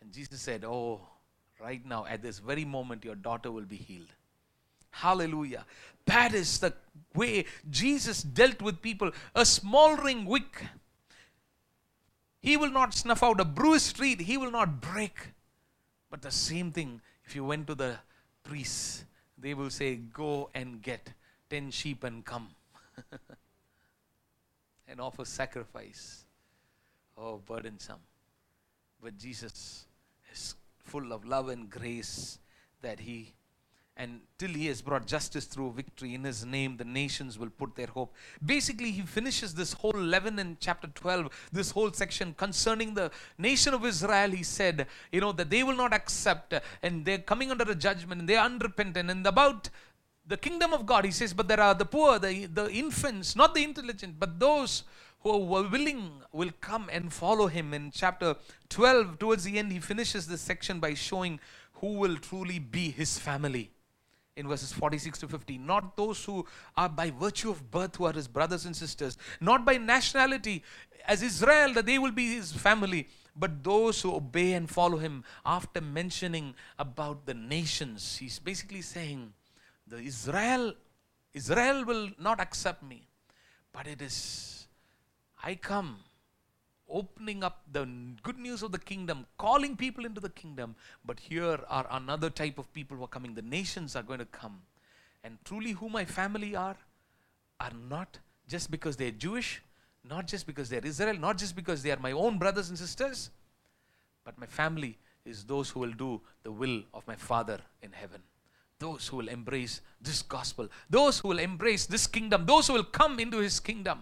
And Jesus said, Oh, right now, at this very moment, your daughter will be healed. Hallelujah. That is the way Jesus dealt with people. A smoldering wick. He will not snuff out a bruised reed, he will not break. But the same thing, if you went to the priests, they will say, Go and get ten sheep and come. <laughs> and offer sacrifice. Oh, burdensome. But Jesus is full of love and grace that He, and till He has brought justice through victory in His name, the nations will put their hope. Basically, He finishes this whole 11 in chapter 12, this whole section concerning the nation of Israel. He said, you know, that they will not accept, and they're coming under a judgment, and they're unrepentant, and about the kingdom of God, he says, but there are the poor, the, the infants, not the intelligent, but those who are willing will come and follow him. In chapter 12, towards the end, he finishes this section by showing who will truly be his family. In verses 46 to 50. Not those who are by virtue of birth who are his brothers and sisters, not by nationality as Israel that they will be his family, but those who obey and follow him. After mentioning about the nations, he's basically saying, the Israel, Israel will not accept me, but it is I come opening up the good news of the kingdom, calling people into the kingdom. But here are another type of people who are coming. The nations are going to come. And truly, who my family are, are not just because they're Jewish, not just because they're Israel, not just because they are my own brothers and sisters, but my family is those who will do the will of my Father in heaven. Those who will embrace this gospel, those who will embrace this kingdom, those who will come into his kingdom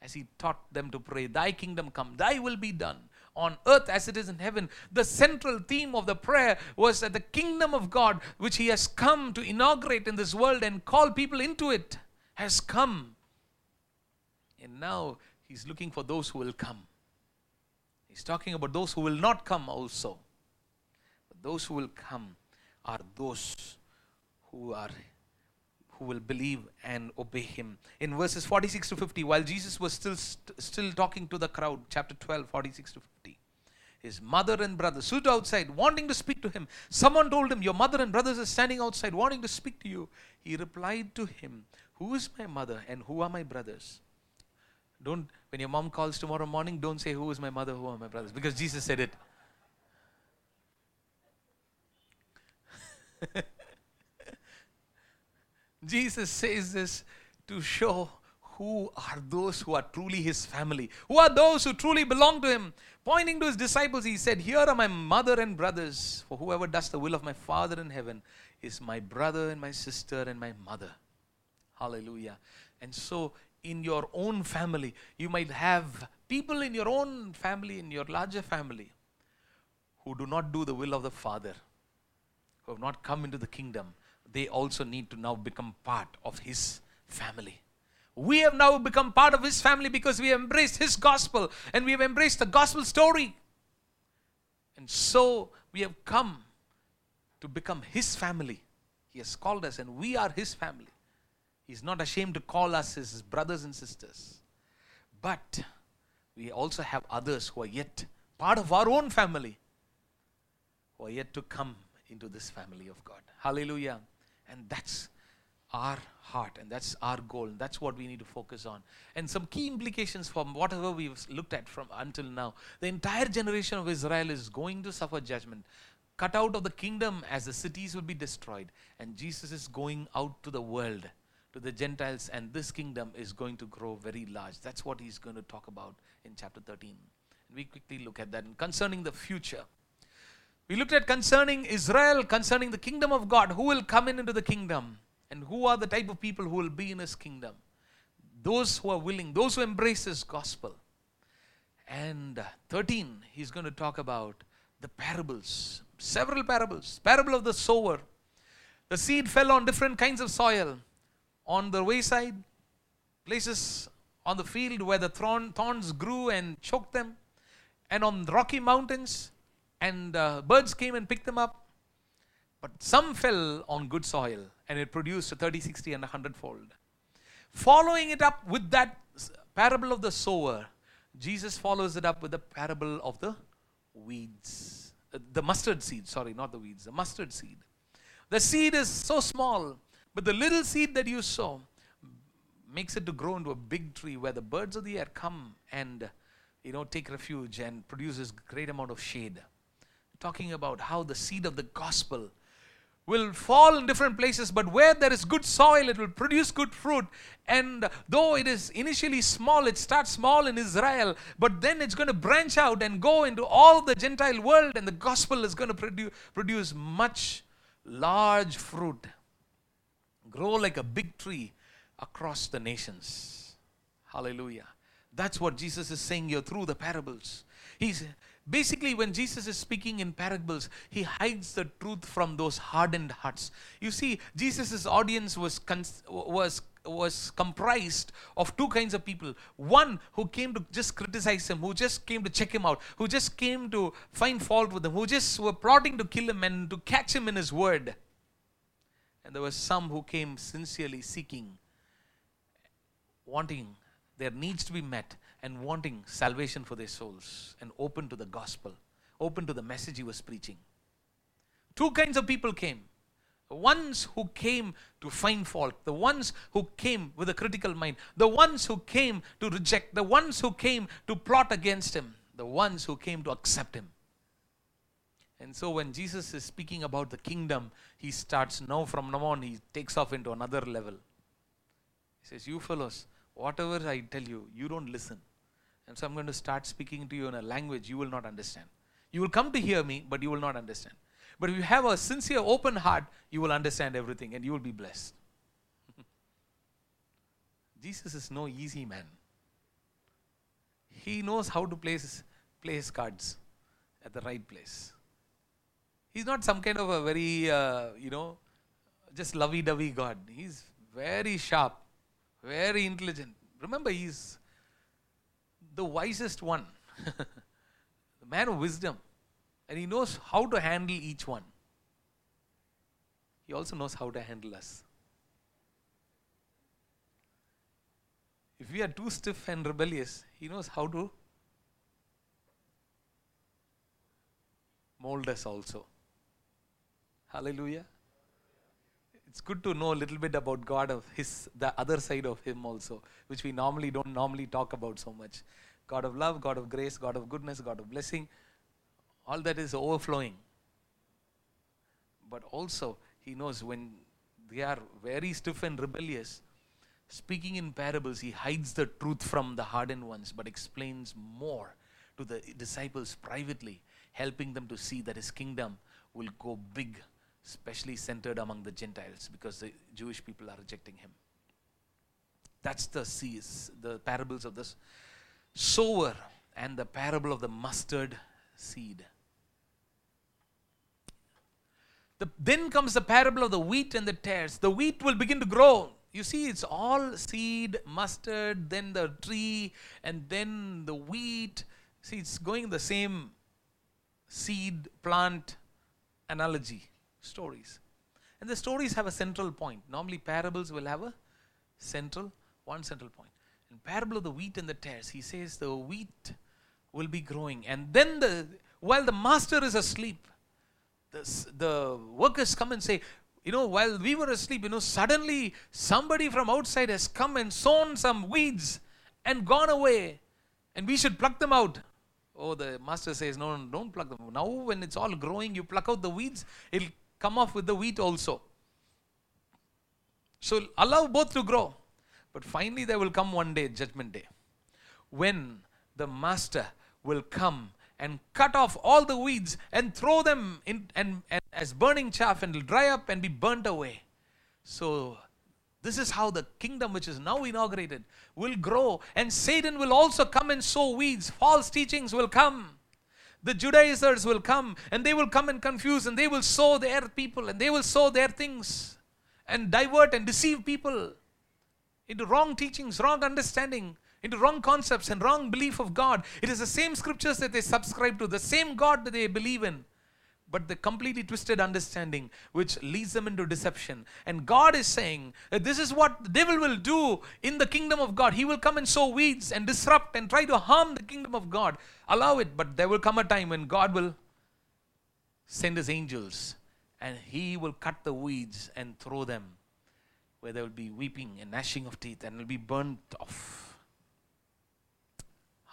as he taught them to pray, Thy kingdom come, Thy will be done on earth as it is in heaven. The central theme of the prayer was that the kingdom of God, which he has come to inaugurate in this world and call people into it, has come. And now he's looking for those who will come. He's talking about those who will not come also. But those who will come are those who are who will believe and obey him. In verses 46 to 50, while Jesus was still st- still talking to the crowd, chapter 12, 46 to 50, his mother and brother stood outside wanting to speak to him. Someone told him, Your mother and brothers are standing outside wanting to speak to you. He replied to him, Who is my mother and who are my brothers? Don't, when your mom calls tomorrow morning, don't say, Who is my mother, who are my brothers? Because Jesus said it. <laughs> Jesus says this to show who are those who are truly his family, who are those who truly belong to him. Pointing to his disciples, he said, Here are my mother and brothers, for whoever does the will of my Father in heaven is my brother and my sister and my mother. Hallelujah. And so, in your own family, you might have people in your own family, in your larger family, who do not do the will of the Father, who have not come into the kingdom they also need to now become part of His family. We have now become part of His family because we have embraced His gospel and we have embraced the gospel story. And so we have come to become His family. He has called us and we are His family. He's not ashamed to call us His brothers and sisters. But we also have others who are yet part of our own family, who are yet to come into this family of God. Hallelujah. And that's our heart and that's our goal and that's what we need to focus on. And some key implications from whatever we've looked at from until now. The entire generation of israel is going to suffer judgment. Cut out of the kingdom as the cities will be destroyed and jesus is going out to the world to the gentiles and this kingdom is going to grow very large. That's what he's going to talk about in chapter 13 and we quickly look at that. And concerning the future we looked at concerning Israel, concerning the kingdom of God, who will come in into the kingdom, and who are the type of people who will be in his kingdom. Those who are willing, those who embrace his gospel. And uh, 13, he's going to talk about the parables, several parables. Parable of the sower. The seed fell on different kinds of soil, on the wayside, places on the field where the thorns grew and choked them, and on rocky mountains and uh, birds came and picked them up. But some fell on good soil and it produced a 30, 60, and a hundredfold. Following it up with that parable of the sower, Jesus follows it up with the parable of the weeds. Uh, the mustard seed, sorry, not the weeds, the mustard seed. The seed is so small, but the little seed that you sow makes it to grow into a big tree where the birds of the air come and you know take refuge and produces great amount of shade talking about how the seed of the gospel will fall in different places, but where there is good soil, it will produce good fruit. And though it is initially small, it starts small in Israel, but then it's going to branch out and go into all the Gentile world, and the gospel is going to produ- produce much large fruit, grow like a big tree across the nations. Hallelujah. That's what Jesus is saying here through the parables. He's Basically, when Jesus is speaking in parables, he hides the truth from those hardened hearts. You see, Jesus' audience was, was, was comprised of two kinds of people. One who came to just criticize him, who just came to check him out, who just came to find fault with him, who just were plotting to kill him and to catch him in his word. And there were some who came sincerely seeking, wanting their needs to be met, and wanting salvation for their souls, and open to the gospel, open to the message he was preaching. Two kinds of people came the ones who came to find fault, the ones who came with a critical mind, the ones who came to reject, the ones who came to plot against him, the ones who came to accept him. And so when Jesus is speaking about the kingdom, he starts now from now on, he takes off into another level. He says, You fellows, whatever I tell you, you don't listen. And so I'm going to start speaking to you in a language you will not understand. You will come to hear me, but you will not understand. But if you have a sincere, open heart, you will understand everything and you will be blessed. <laughs> Jesus is no easy man. He knows how to place, place cards at the right place. He's not some kind of a very, uh, you know, just lovey dovey God. He's very sharp, very intelligent. Remember, he's the wisest one, <laughs> the man of wisdom. And he knows how to handle each one. He also knows how to handle us. If we are too stiff and rebellious, he knows how to mold us also. Hallelujah. It's good to know a little bit about God of his the other side of him also, which we normally don't normally talk about so much. God of love, God of grace, God of goodness, God of blessing. All that is overflowing. But also he knows when they are very stiff and rebellious, speaking in parables, he hides the truth from the hardened ones, but explains more to the disciples privately, helping them to see that his kingdom will go big especially centered among the Gentiles because the Jewish people are rejecting him. That's the the parables of the sower and the parable of the mustard seed. The, then comes the parable of the wheat and the tares. The wheat will begin to grow. You see, it's all seed, mustard, then the tree, and then the wheat. See, it's going the same seed plant analogy stories. And the stories have a central point. Normally, parables will have a central, one central point. In parable of the wheat and the tares, he says the wheat will be growing, and then the while the master is asleep, the, the workers come and say, you know, while we were asleep, you know, suddenly somebody from outside has come and sown some weeds and gone away, and we should pluck them out. Oh, the master says, no, no, don't pluck them. Now, when it's all growing, you pluck out the weeds, it'll come off with the wheat also. So allow both to grow. But finally, there will come one day, judgment day, when the master will come and cut off all the weeds and throw them in and, and as burning chaff and will dry up and be burnt away. So this is how the kingdom which is now inaugurated will grow and Satan will also come and sow weeds. False teachings will come the Judaizers will come and they will come and confuse and they will sow their people and they will sow their things and divert and deceive people into wrong teachings, wrong understanding, into wrong concepts and wrong belief of God. It is the same scriptures that they subscribe to, the same God that they believe in but the completely twisted understanding which leads them into deception. And God is saying that this is what the devil will do in the kingdom of God. He will come and sow weeds and disrupt and try to harm the kingdom of God. Allow it, but there will come a time when God will send his angels and he will cut the weeds and throw them where there will be weeping and gnashing of teeth and will be burnt off.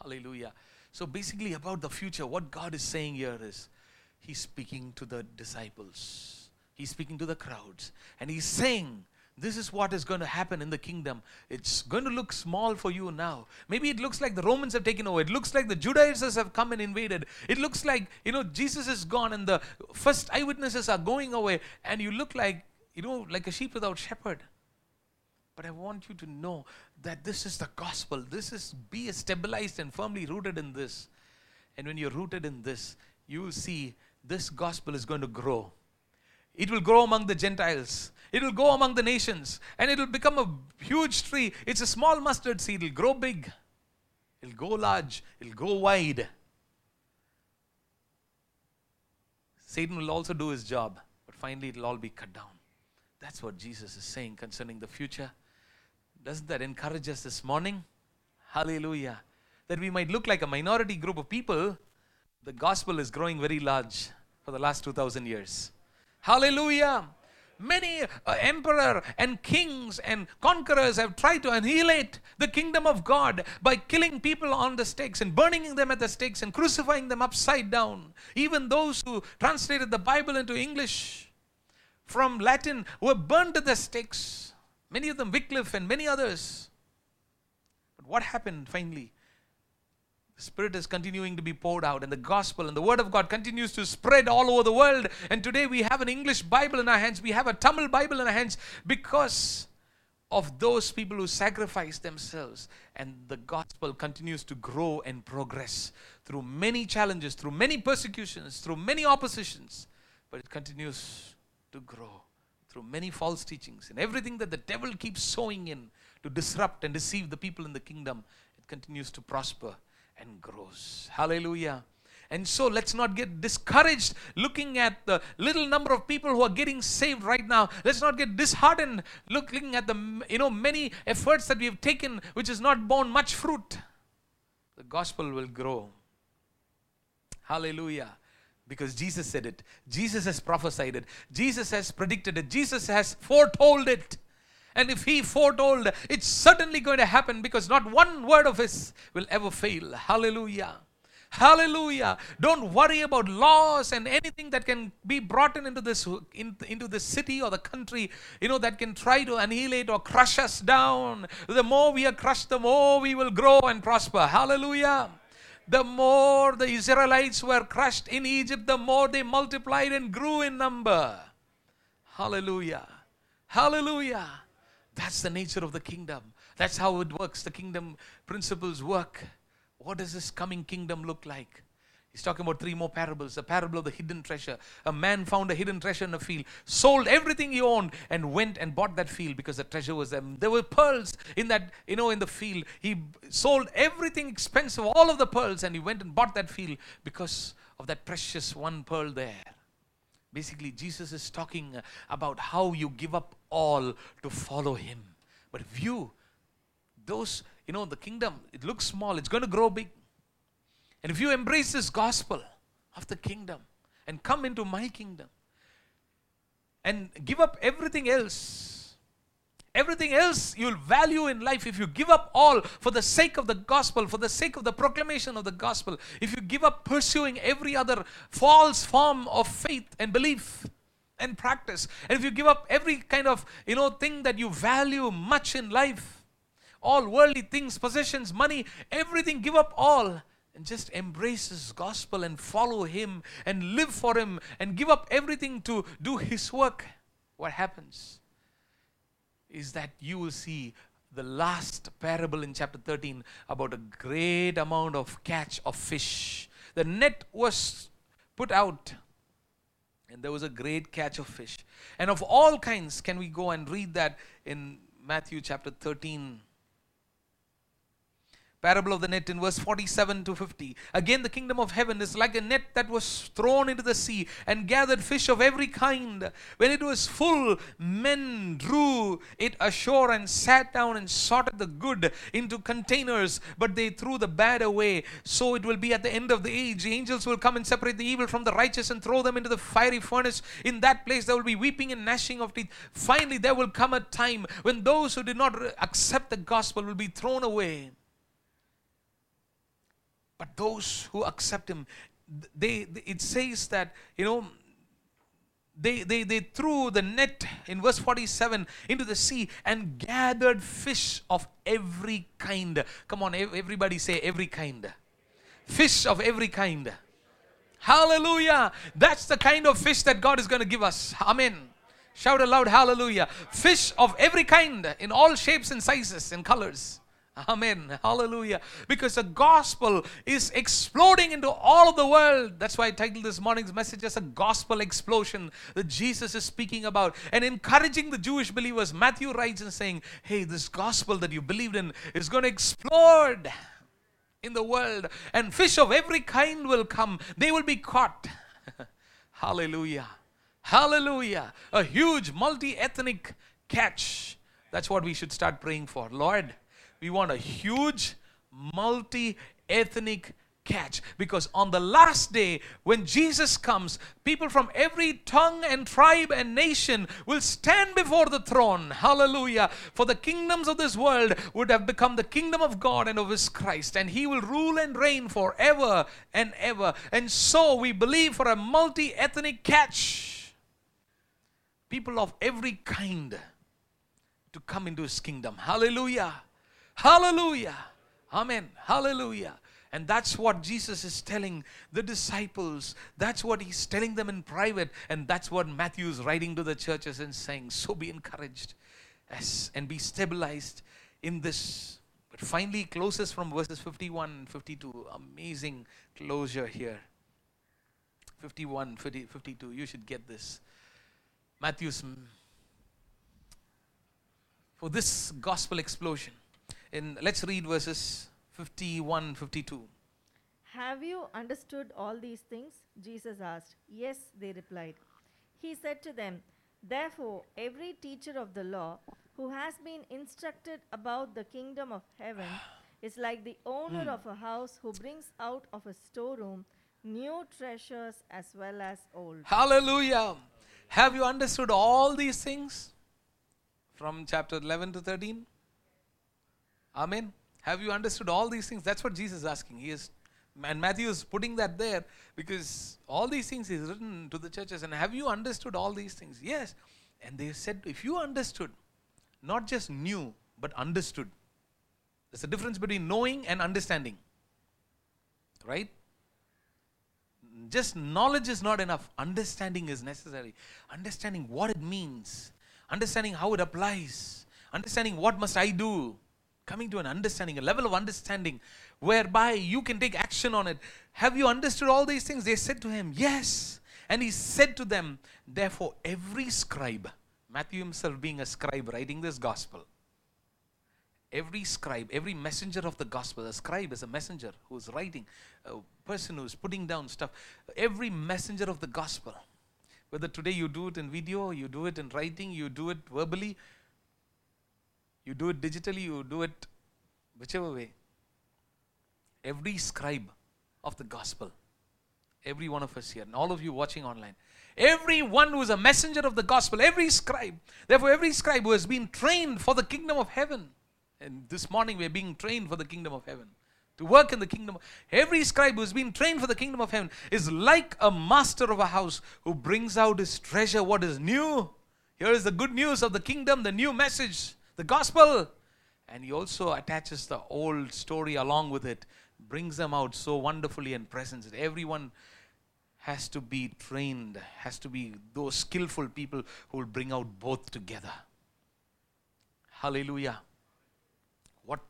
Hallelujah. So basically about the future, what God is saying here is he's speaking to the disciples, he's speaking to the crowds, and he's saying, this is what is going to happen in the kingdom. It's going to look small for you now. Maybe it looks like the Romans have taken over. It looks like the Judaizers have come and invaded. It looks like, you know, Jesus is gone and the first eyewitnesses are going away, and you look like, you know, like a sheep without shepherd. But I want you to know that this is the gospel. This is be stabilized and firmly rooted in this. And when you're rooted in this, you will see this gospel is going to grow. It will grow among the Gentiles. It will go among the nations. And it will become a huge tree. It's a small mustard seed. It'll grow big. It'll go large. It'll go wide. Satan will also do his job. But finally, it'll all be cut down. That's what Jesus is saying concerning the future. Doesn't that encourage us this morning? Hallelujah. That we might look like a minority group of people, the gospel is growing very large for the last 2000 years. Hallelujah. Many uh, emperor and kings and conquerors have tried to annihilate the kingdom of God by killing people on the stakes and burning them at the stakes and crucifying them upside down. Even those who translated the Bible into English from Latin were burned at the stakes. Many of them, Wycliffe and many others. But what happened finally? The Spirit is continuing to be poured out, and the gospel and the word of God continues to spread all over the world. And today we have an English Bible in our hands, we have a Tamil Bible in our hands because of those people who sacrifice themselves. And the gospel continues to grow and progress through many challenges, through many persecutions, through many oppositions. But it continues to grow through many false teachings and everything that the devil keeps sowing in to disrupt and deceive the people in the kingdom. It continues to prosper and grows. Hallelujah. And so let's not get discouraged looking at the little number of people who are getting saved right now. Let's not get disheartened looking at the you know many efforts that we have taken which has not borne much fruit. The gospel will grow. Hallelujah. Because Jesus said it. Jesus has prophesied it. Jesus has predicted it. Jesus has foretold it. And if he foretold, it's certainly going to happen because not one word of his will ever fail. Hallelujah. Hallelujah. Don't worry about laws and anything that can be brought in into this in, into the city or the country, you know, that can try to annihilate or crush us down. The more we are crushed, the more we will grow and prosper. Hallelujah. The more the Israelites were crushed in Egypt, the more they multiplied and grew in number. Hallelujah. Hallelujah. That's the nature of the kingdom. That's how it works. The kingdom principles work. What does this coming kingdom look like? He's talking about three more parables. The parable of the hidden treasure. A man found a hidden treasure in a field, sold everything he owned, and went and bought that field because the treasure was there. There were pearls in that, you know, in the field. He sold everything expensive, all of the pearls, and he went and bought that field because of that precious one pearl there. Basically, Jesus is talking about how you give up all to follow Him. But if you, those, you know, the kingdom, it looks small, it's going to grow big. And if you embrace this gospel of the kingdom and come into my kingdom and give up everything else, Everything else you'll value in life if you give up all for the sake of the gospel, for the sake of the proclamation of the gospel. If you give up pursuing every other false form of faith and belief and practice, and if you give up every kind of you know thing that you value much in life, all worldly things, possessions, money, everything, give up all and just embrace his gospel and follow him and live for him and give up everything to do his work, what happens? is that you will see the last parable in chapter 13 about a great amount of catch of fish. The net was put out and there was a great catch of fish. And of all kinds, can we go and read that in Matthew chapter 13? Parable of the net in verse 47 to 50. Again, the kingdom of heaven is like a net that was thrown into the sea and gathered fish of every kind. When it was full, men drew it ashore and sat down and sorted the good into containers, but they threw the bad away. So it will be at the end of the age. Angels will come and separate the evil from the righteous and throw them into the fiery furnace. In that place, there will be weeping and gnashing of teeth. Finally, there will come a time when those who did not accept the gospel will be thrown away. But those who accept him, they, it says that, you know, they, they, they threw the net in verse 47 into the sea and gathered fish of every kind. Come on, everybody say every kind. Fish of every kind. Hallelujah. That's the kind of fish that God is going to give us. Amen. Shout aloud, hallelujah. Fish of every kind in all shapes and sizes and colors. Amen. Hallelujah. Because the gospel is exploding into all of the world. That's why I titled this morning's message as a gospel explosion that Jesus is speaking about and encouraging the Jewish believers. Matthew writes and saying, Hey, this gospel that you believed in is going to explode in the world, and fish of every kind will come. They will be caught. <laughs> Hallelujah. Hallelujah. A huge multi ethnic catch. That's what we should start praying for. Lord, we want a huge multi ethnic catch. Because on the last day when Jesus comes people from every tongue and tribe and nation will stand before the throne. Hallelujah. For the kingdoms of this world would have become the kingdom of God and of his Christ. And he will rule and reign forever and ever. And so we believe for a multi ethnic catch. People of every kind to come into his kingdom. Hallelujah hallelujah amen hallelujah and that's what Jesus is telling the disciples. That's what he's telling them in private. And that's what Matthew is writing to the churches and saying. So be encouraged yes, and be stabilized in this. But finally, closes from verses 51 and 52. Amazing closure here. 51, 50, 52. You should get this. Matthew's. For this gospel explosion. In, let's read verses 51 52. Have you understood all these things? Jesus asked. Yes, they replied. He said to them, Therefore, every teacher of the law who has been instructed about the kingdom of heaven is like the owner hmm. of a house who brings out of a storeroom new treasures as well as old. Hallelujah. Have you understood all these things from chapter 11 to 13? Amen. Have you understood all these things? That's what Jesus is asking. He is, and Matthew is putting that there because all these things is written to the churches. And have you understood all these things? Yes. And they said, if you understood, not just knew, but understood. There's a difference between knowing and understanding. Right? Just knowledge is not enough. Understanding is necessary. Understanding what it means. Understanding how it applies. Understanding what must I do coming to an understanding, a level of understanding whereby you can take action on it. Have you understood all these things? They said to him, Yes. And he said to them, Therefore, every scribe, Matthew himself being a scribe writing this gospel, every scribe, every messenger of the gospel, a scribe is a messenger who's writing, a person who's putting down stuff. Every messenger of the gospel, whether today you do it in video, you do it in writing, you do it verbally, you do it digitally, you do it whichever way. Every scribe of the gospel, every one of us here, and all of you watching online, every one who is a messenger of the gospel, every scribe, therefore, every scribe who has been trained for the kingdom of heaven. And this morning we are being trained for the kingdom of heaven. To work in the kingdom. Every scribe who's been trained for the kingdom of heaven is like a master of a house who brings out his treasure, what is new. Here is the good news of the kingdom, the new message the gospel. And he also attaches the old story along with it, brings them out so wonderfully and presents it. Everyone has to be trained, has to be those skillful people who will bring out both together. Hallelujah. What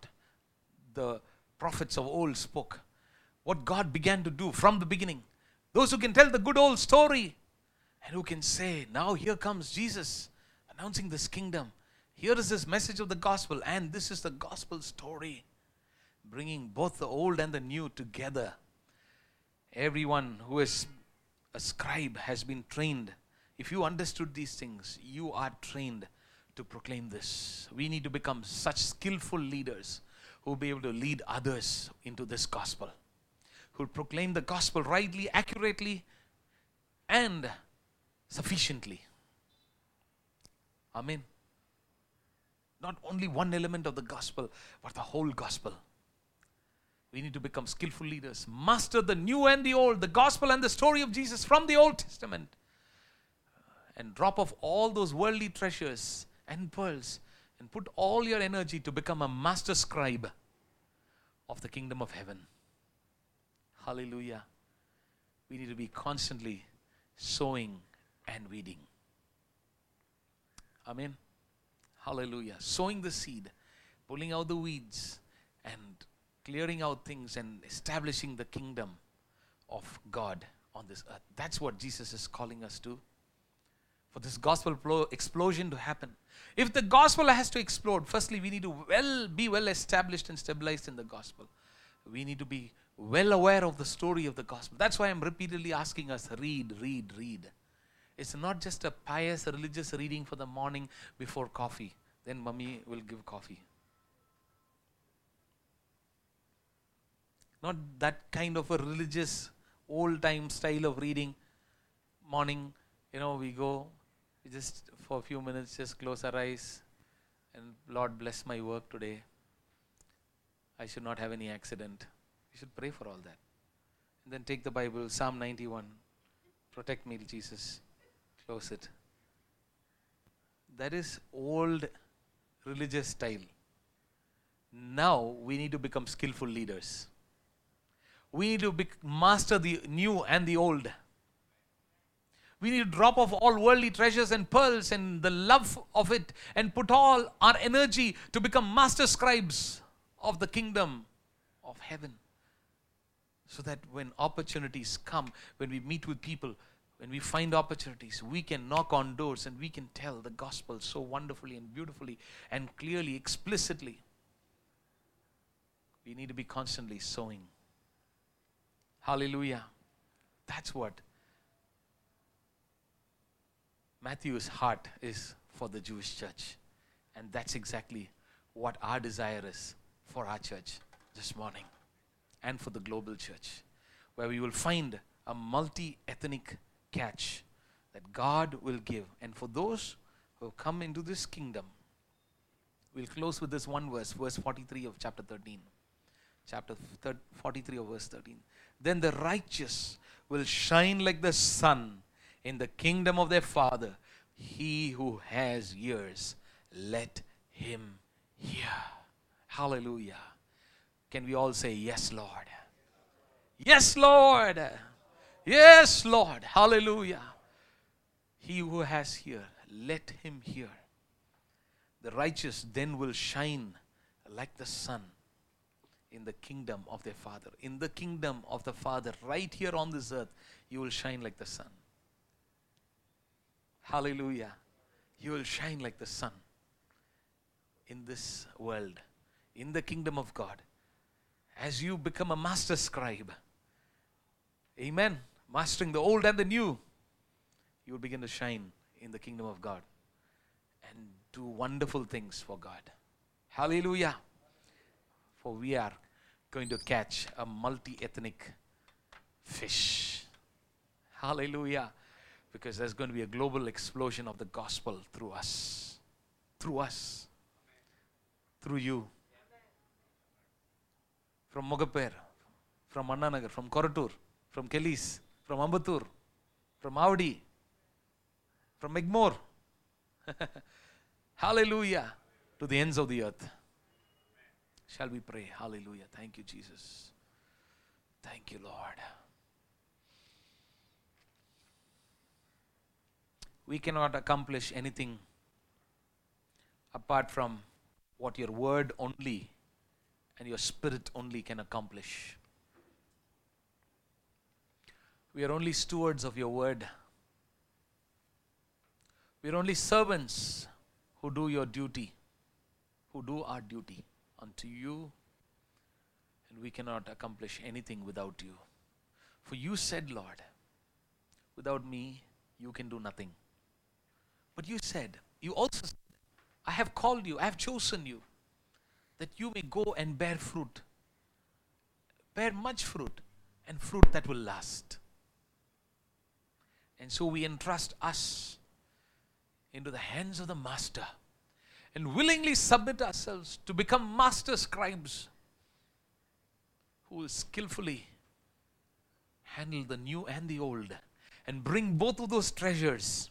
the prophets of old spoke, what God began to do from the beginning. Those who can tell the good old story and who can say, Now here comes Jesus announcing this kingdom. Here is this message of the gospel, and this is the gospel story, bringing both the old and the new together. Everyone who is a scribe has been trained. If you understood these things, you are trained to proclaim this. We need to become such skillful leaders who will be able to lead others into this gospel, who will proclaim the gospel rightly, accurately, and sufficiently. Amen. Not only one element of the gospel, but the whole gospel. We need to become skillful leaders, master the new and the old, the gospel and the story of Jesus from the Old Testament, and drop off all those worldly treasures and pearls and put all your energy to become a master scribe of the kingdom of heaven. Hallelujah. We need to be constantly sowing and weeding. Amen. Hallelujah. Sowing the seed, pulling out the weeds, and clearing out things and establishing the kingdom of God on this earth. That's what Jesus is calling us to. For this gospel explosion to happen. If the gospel has to explode, firstly, we need to well be well established and stabilized in the gospel. We need to be well aware of the story of the gospel. That's why I'm repeatedly asking us read, read, read. It's not just a pious religious reading for the morning before coffee. Then mummy will give coffee. Not that kind of a religious old time style of reading. Morning, you know, we go we just for a few minutes just close our eyes and Lord bless my work today. I should not have any accident. We should pray for all that. And then take the Bible, Psalm 91. Protect me, Jesus. Close it. That is old religious style. Now we need to become skillful leaders. We need to be, master the new and the old. We need to drop off all worldly treasures and pearls and the love of it and put all our energy to become master scribes of the kingdom of heaven. So that when opportunities come, when we meet with people, when we find opportunities, we can knock on doors and we can tell the gospel so wonderfully and beautifully and clearly, explicitly. We need to be constantly sowing. Hallelujah. That's what Matthew's heart is for the Jewish church. And that's exactly what our desire is for our church this morning and for the global church, where we will find a multi ethnic catch that God will give. And for those who have come into this kingdom, we'll close with this one verse, verse 43 of chapter 13. Chapter 43 of verse 13. Then the righteous will shine like the sun in the kingdom of their Father. He who has ears, let him hear. Hallelujah. Can we all say, Yes, Lord? Yes, Lord. Yes, Lord. Hallelujah. He who has ear, let him hear. The righteous then will shine like the sun in the kingdom of their Father. In the kingdom of the Father, right here on this earth, you will shine like the sun. Hallelujah. You will shine like the sun in this world, in the kingdom of God. As you become a master scribe, amen, mastering the old and the new, you will begin to shine in the kingdom of God and do wonderful things for God. Hallelujah. For we are going to catch a multi ethnic fish. Hallelujah. Because there's going to be a global explosion of the gospel through us. Through us. Through you. From Mogappair, from Annanagar, from Korattur, from Kelis, from Ambattur, from Avadi, from Egmore. <laughs> Hallelujah. To the ends of the earth. Shall we pray? Hallelujah. Thank you, Jesus. Thank you, Lord. We cannot accomplish anything apart from what your word only and your spirit only can accomplish. We are only stewards of your word. We are only servants who do your duty, who do our duty unto you, and we cannot accomplish anything without you. For you said, Lord, without me, you can do nothing. But you said, you also said, I have called you, I have chosen you, that you may go and bear fruit. Bear much fruit, and fruit that will last. And so we entrust us into the hands of the Master and willingly submit ourselves to become master scribes who will skillfully handle the new and the old and bring both of those treasures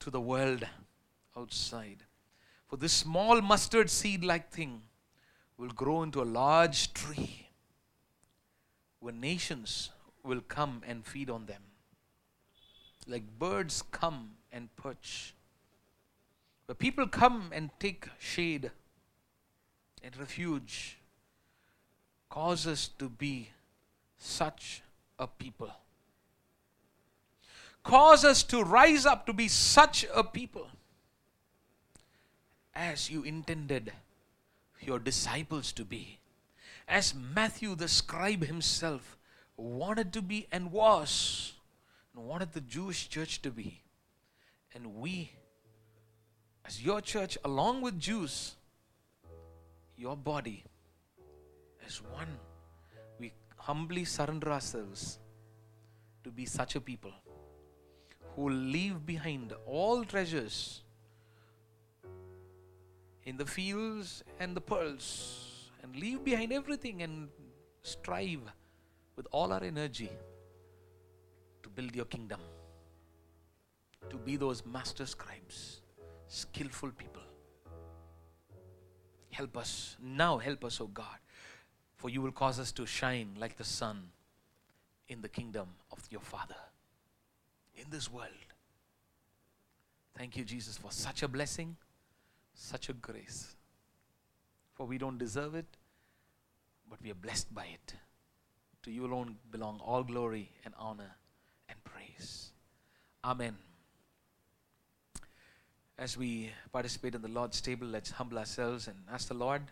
to the world outside. For this small mustard seed like thing will grow into a large tree where nations will come and feed on them. Like birds come and perch. But people come and take shade and refuge. Cause us to be such a people. Cause us to rise up to be such a people as you intended your disciples to be. As Matthew the scribe himself wanted to be and was. and wanted the Jewish church to be. And we, as your church, along with Jews, your body, as one, we humbly surrender ourselves to be such a people who leave behind all treasures in the fields and the pearls and leave behind everything and strive with all our energy to build your kingdom, to be those master scribes, skillful people. Help us now, help us, O oh God, for you will cause us to shine like the sun in the kingdom of your Father in this world. Thank you, Jesus, for such a blessing, such a grace. For we don't deserve it, but we are blessed by it. To you alone belong all glory and honor and praise. Amen. As we participate in the Lord's table, let's humble ourselves and ask the Lord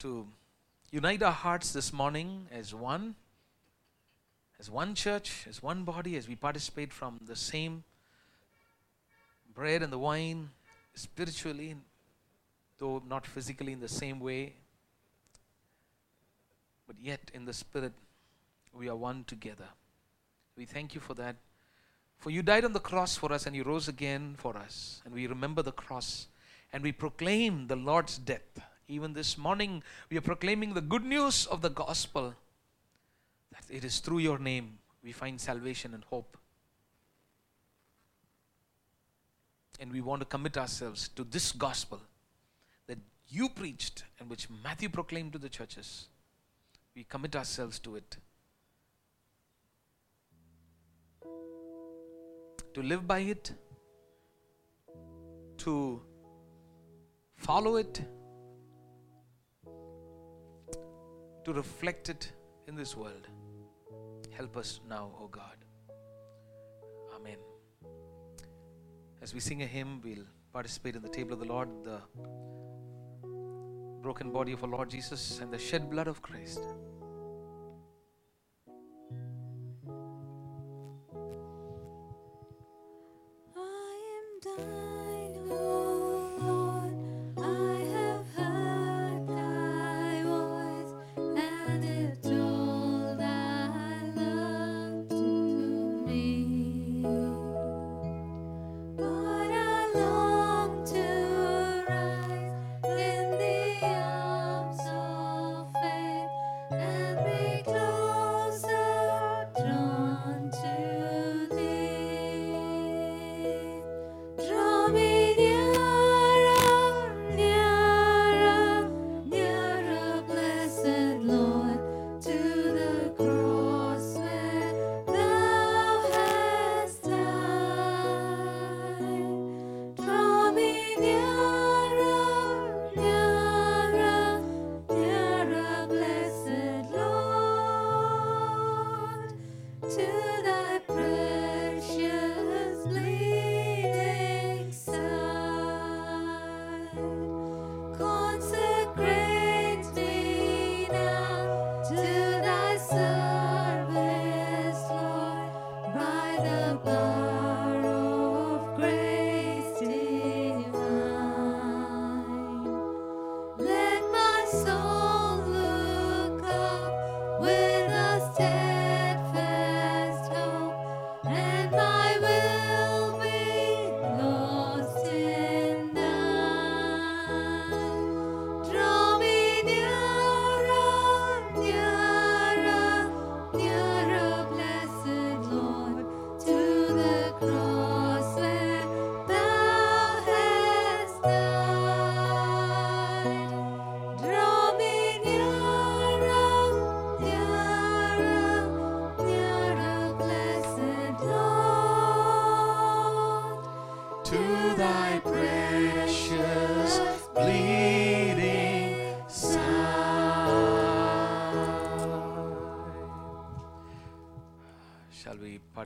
to unite our hearts this morning as one, as one church, as one body, as we participate from the same bread and the wine spiritually, though not physically in the same way, but yet in the spirit we are one together. We thank you for that. For you died on the cross for us and you rose again for us. And we remember the cross and we proclaim the Lord's death. Even this morning, we are proclaiming the good news of the gospel that it is through your name we find salvation and hope. And we want to commit ourselves to this gospel that you preached and which Matthew proclaimed to the churches. We commit ourselves to it. To live by it, to follow it, to reflect it in this world. Help us now, O oh God. Amen. As we sing a hymn, we'll participate in the table of the Lord, the broken body of our Lord Jesus, and the shed blood of Christ.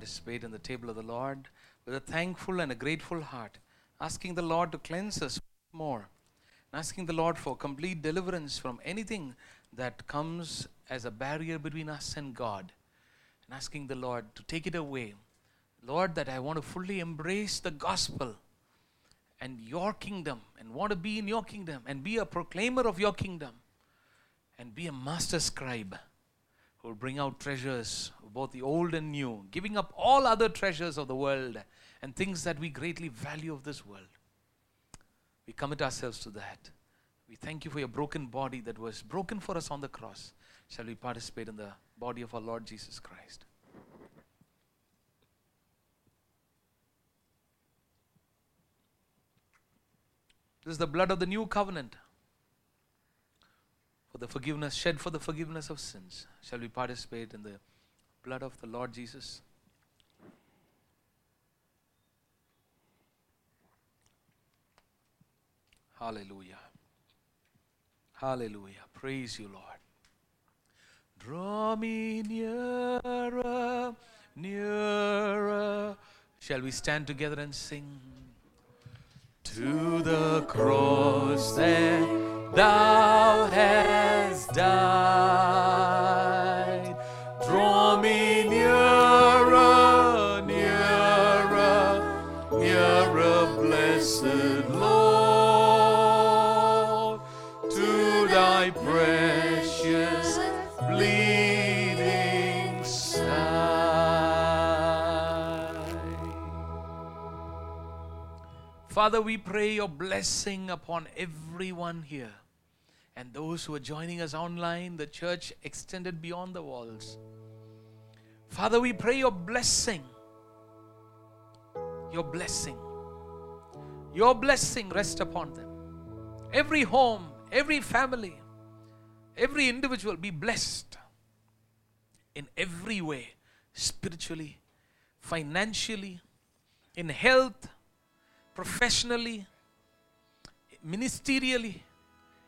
Participate in the table of the Lord with a thankful and a grateful heart, asking the Lord to cleanse us more, asking the Lord for complete deliverance from anything that comes as a barrier between us and God. and asking the Lord to take it away. Lord, that I want to fully embrace the gospel and your kingdom and want to be in your kingdom and be a proclaimer of your kingdom and be a master scribe who will bring out treasures, both the old and new, giving up all other treasures of the world and things that we greatly value of this world. We commit ourselves to that. We thank you for your broken body that was broken for us on the cross. Shall we participate in the body of our Lord Jesus Christ? This is the blood of the new covenant the forgiveness, shed for the forgiveness of sins. Shall we participate in the blood of the Lord Jesus? Hallelujah. Hallelujah. Praise you, Lord. Draw me nearer, nearer. Shall we stand together and sing? To the cross that thou hast died. Father, we pray your blessing upon everyone here and those who are joining us online, the church extended beyond the walls. Father, we pray your blessing, your blessing, your blessing rest upon them. Every home, every family, every individual be blessed in every way spiritually, financially, in health, professionally, ministerially,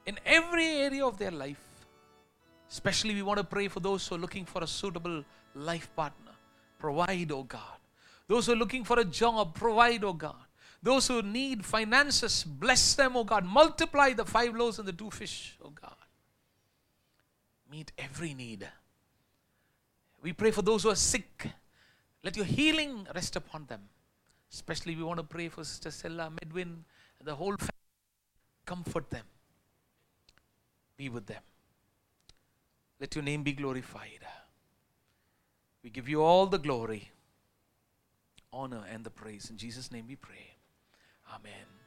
in every area of their life. Especially, we want to pray for those who are looking for a suitable life partner. Provide, oh God. Those who are looking for a job, provide, oh God. Those who need finances, bless them, oh God. Multiply the five loaves and the two fish, oh God. Meet every need. We pray for those who are sick. Let your healing rest upon them. Especially, we want to pray for Sister Stella, Medwin, the whole family. Comfort them. Be with them. Let your name be glorified. We give you all the glory, honor, and the praise. In Jesus' name we pray. Amen.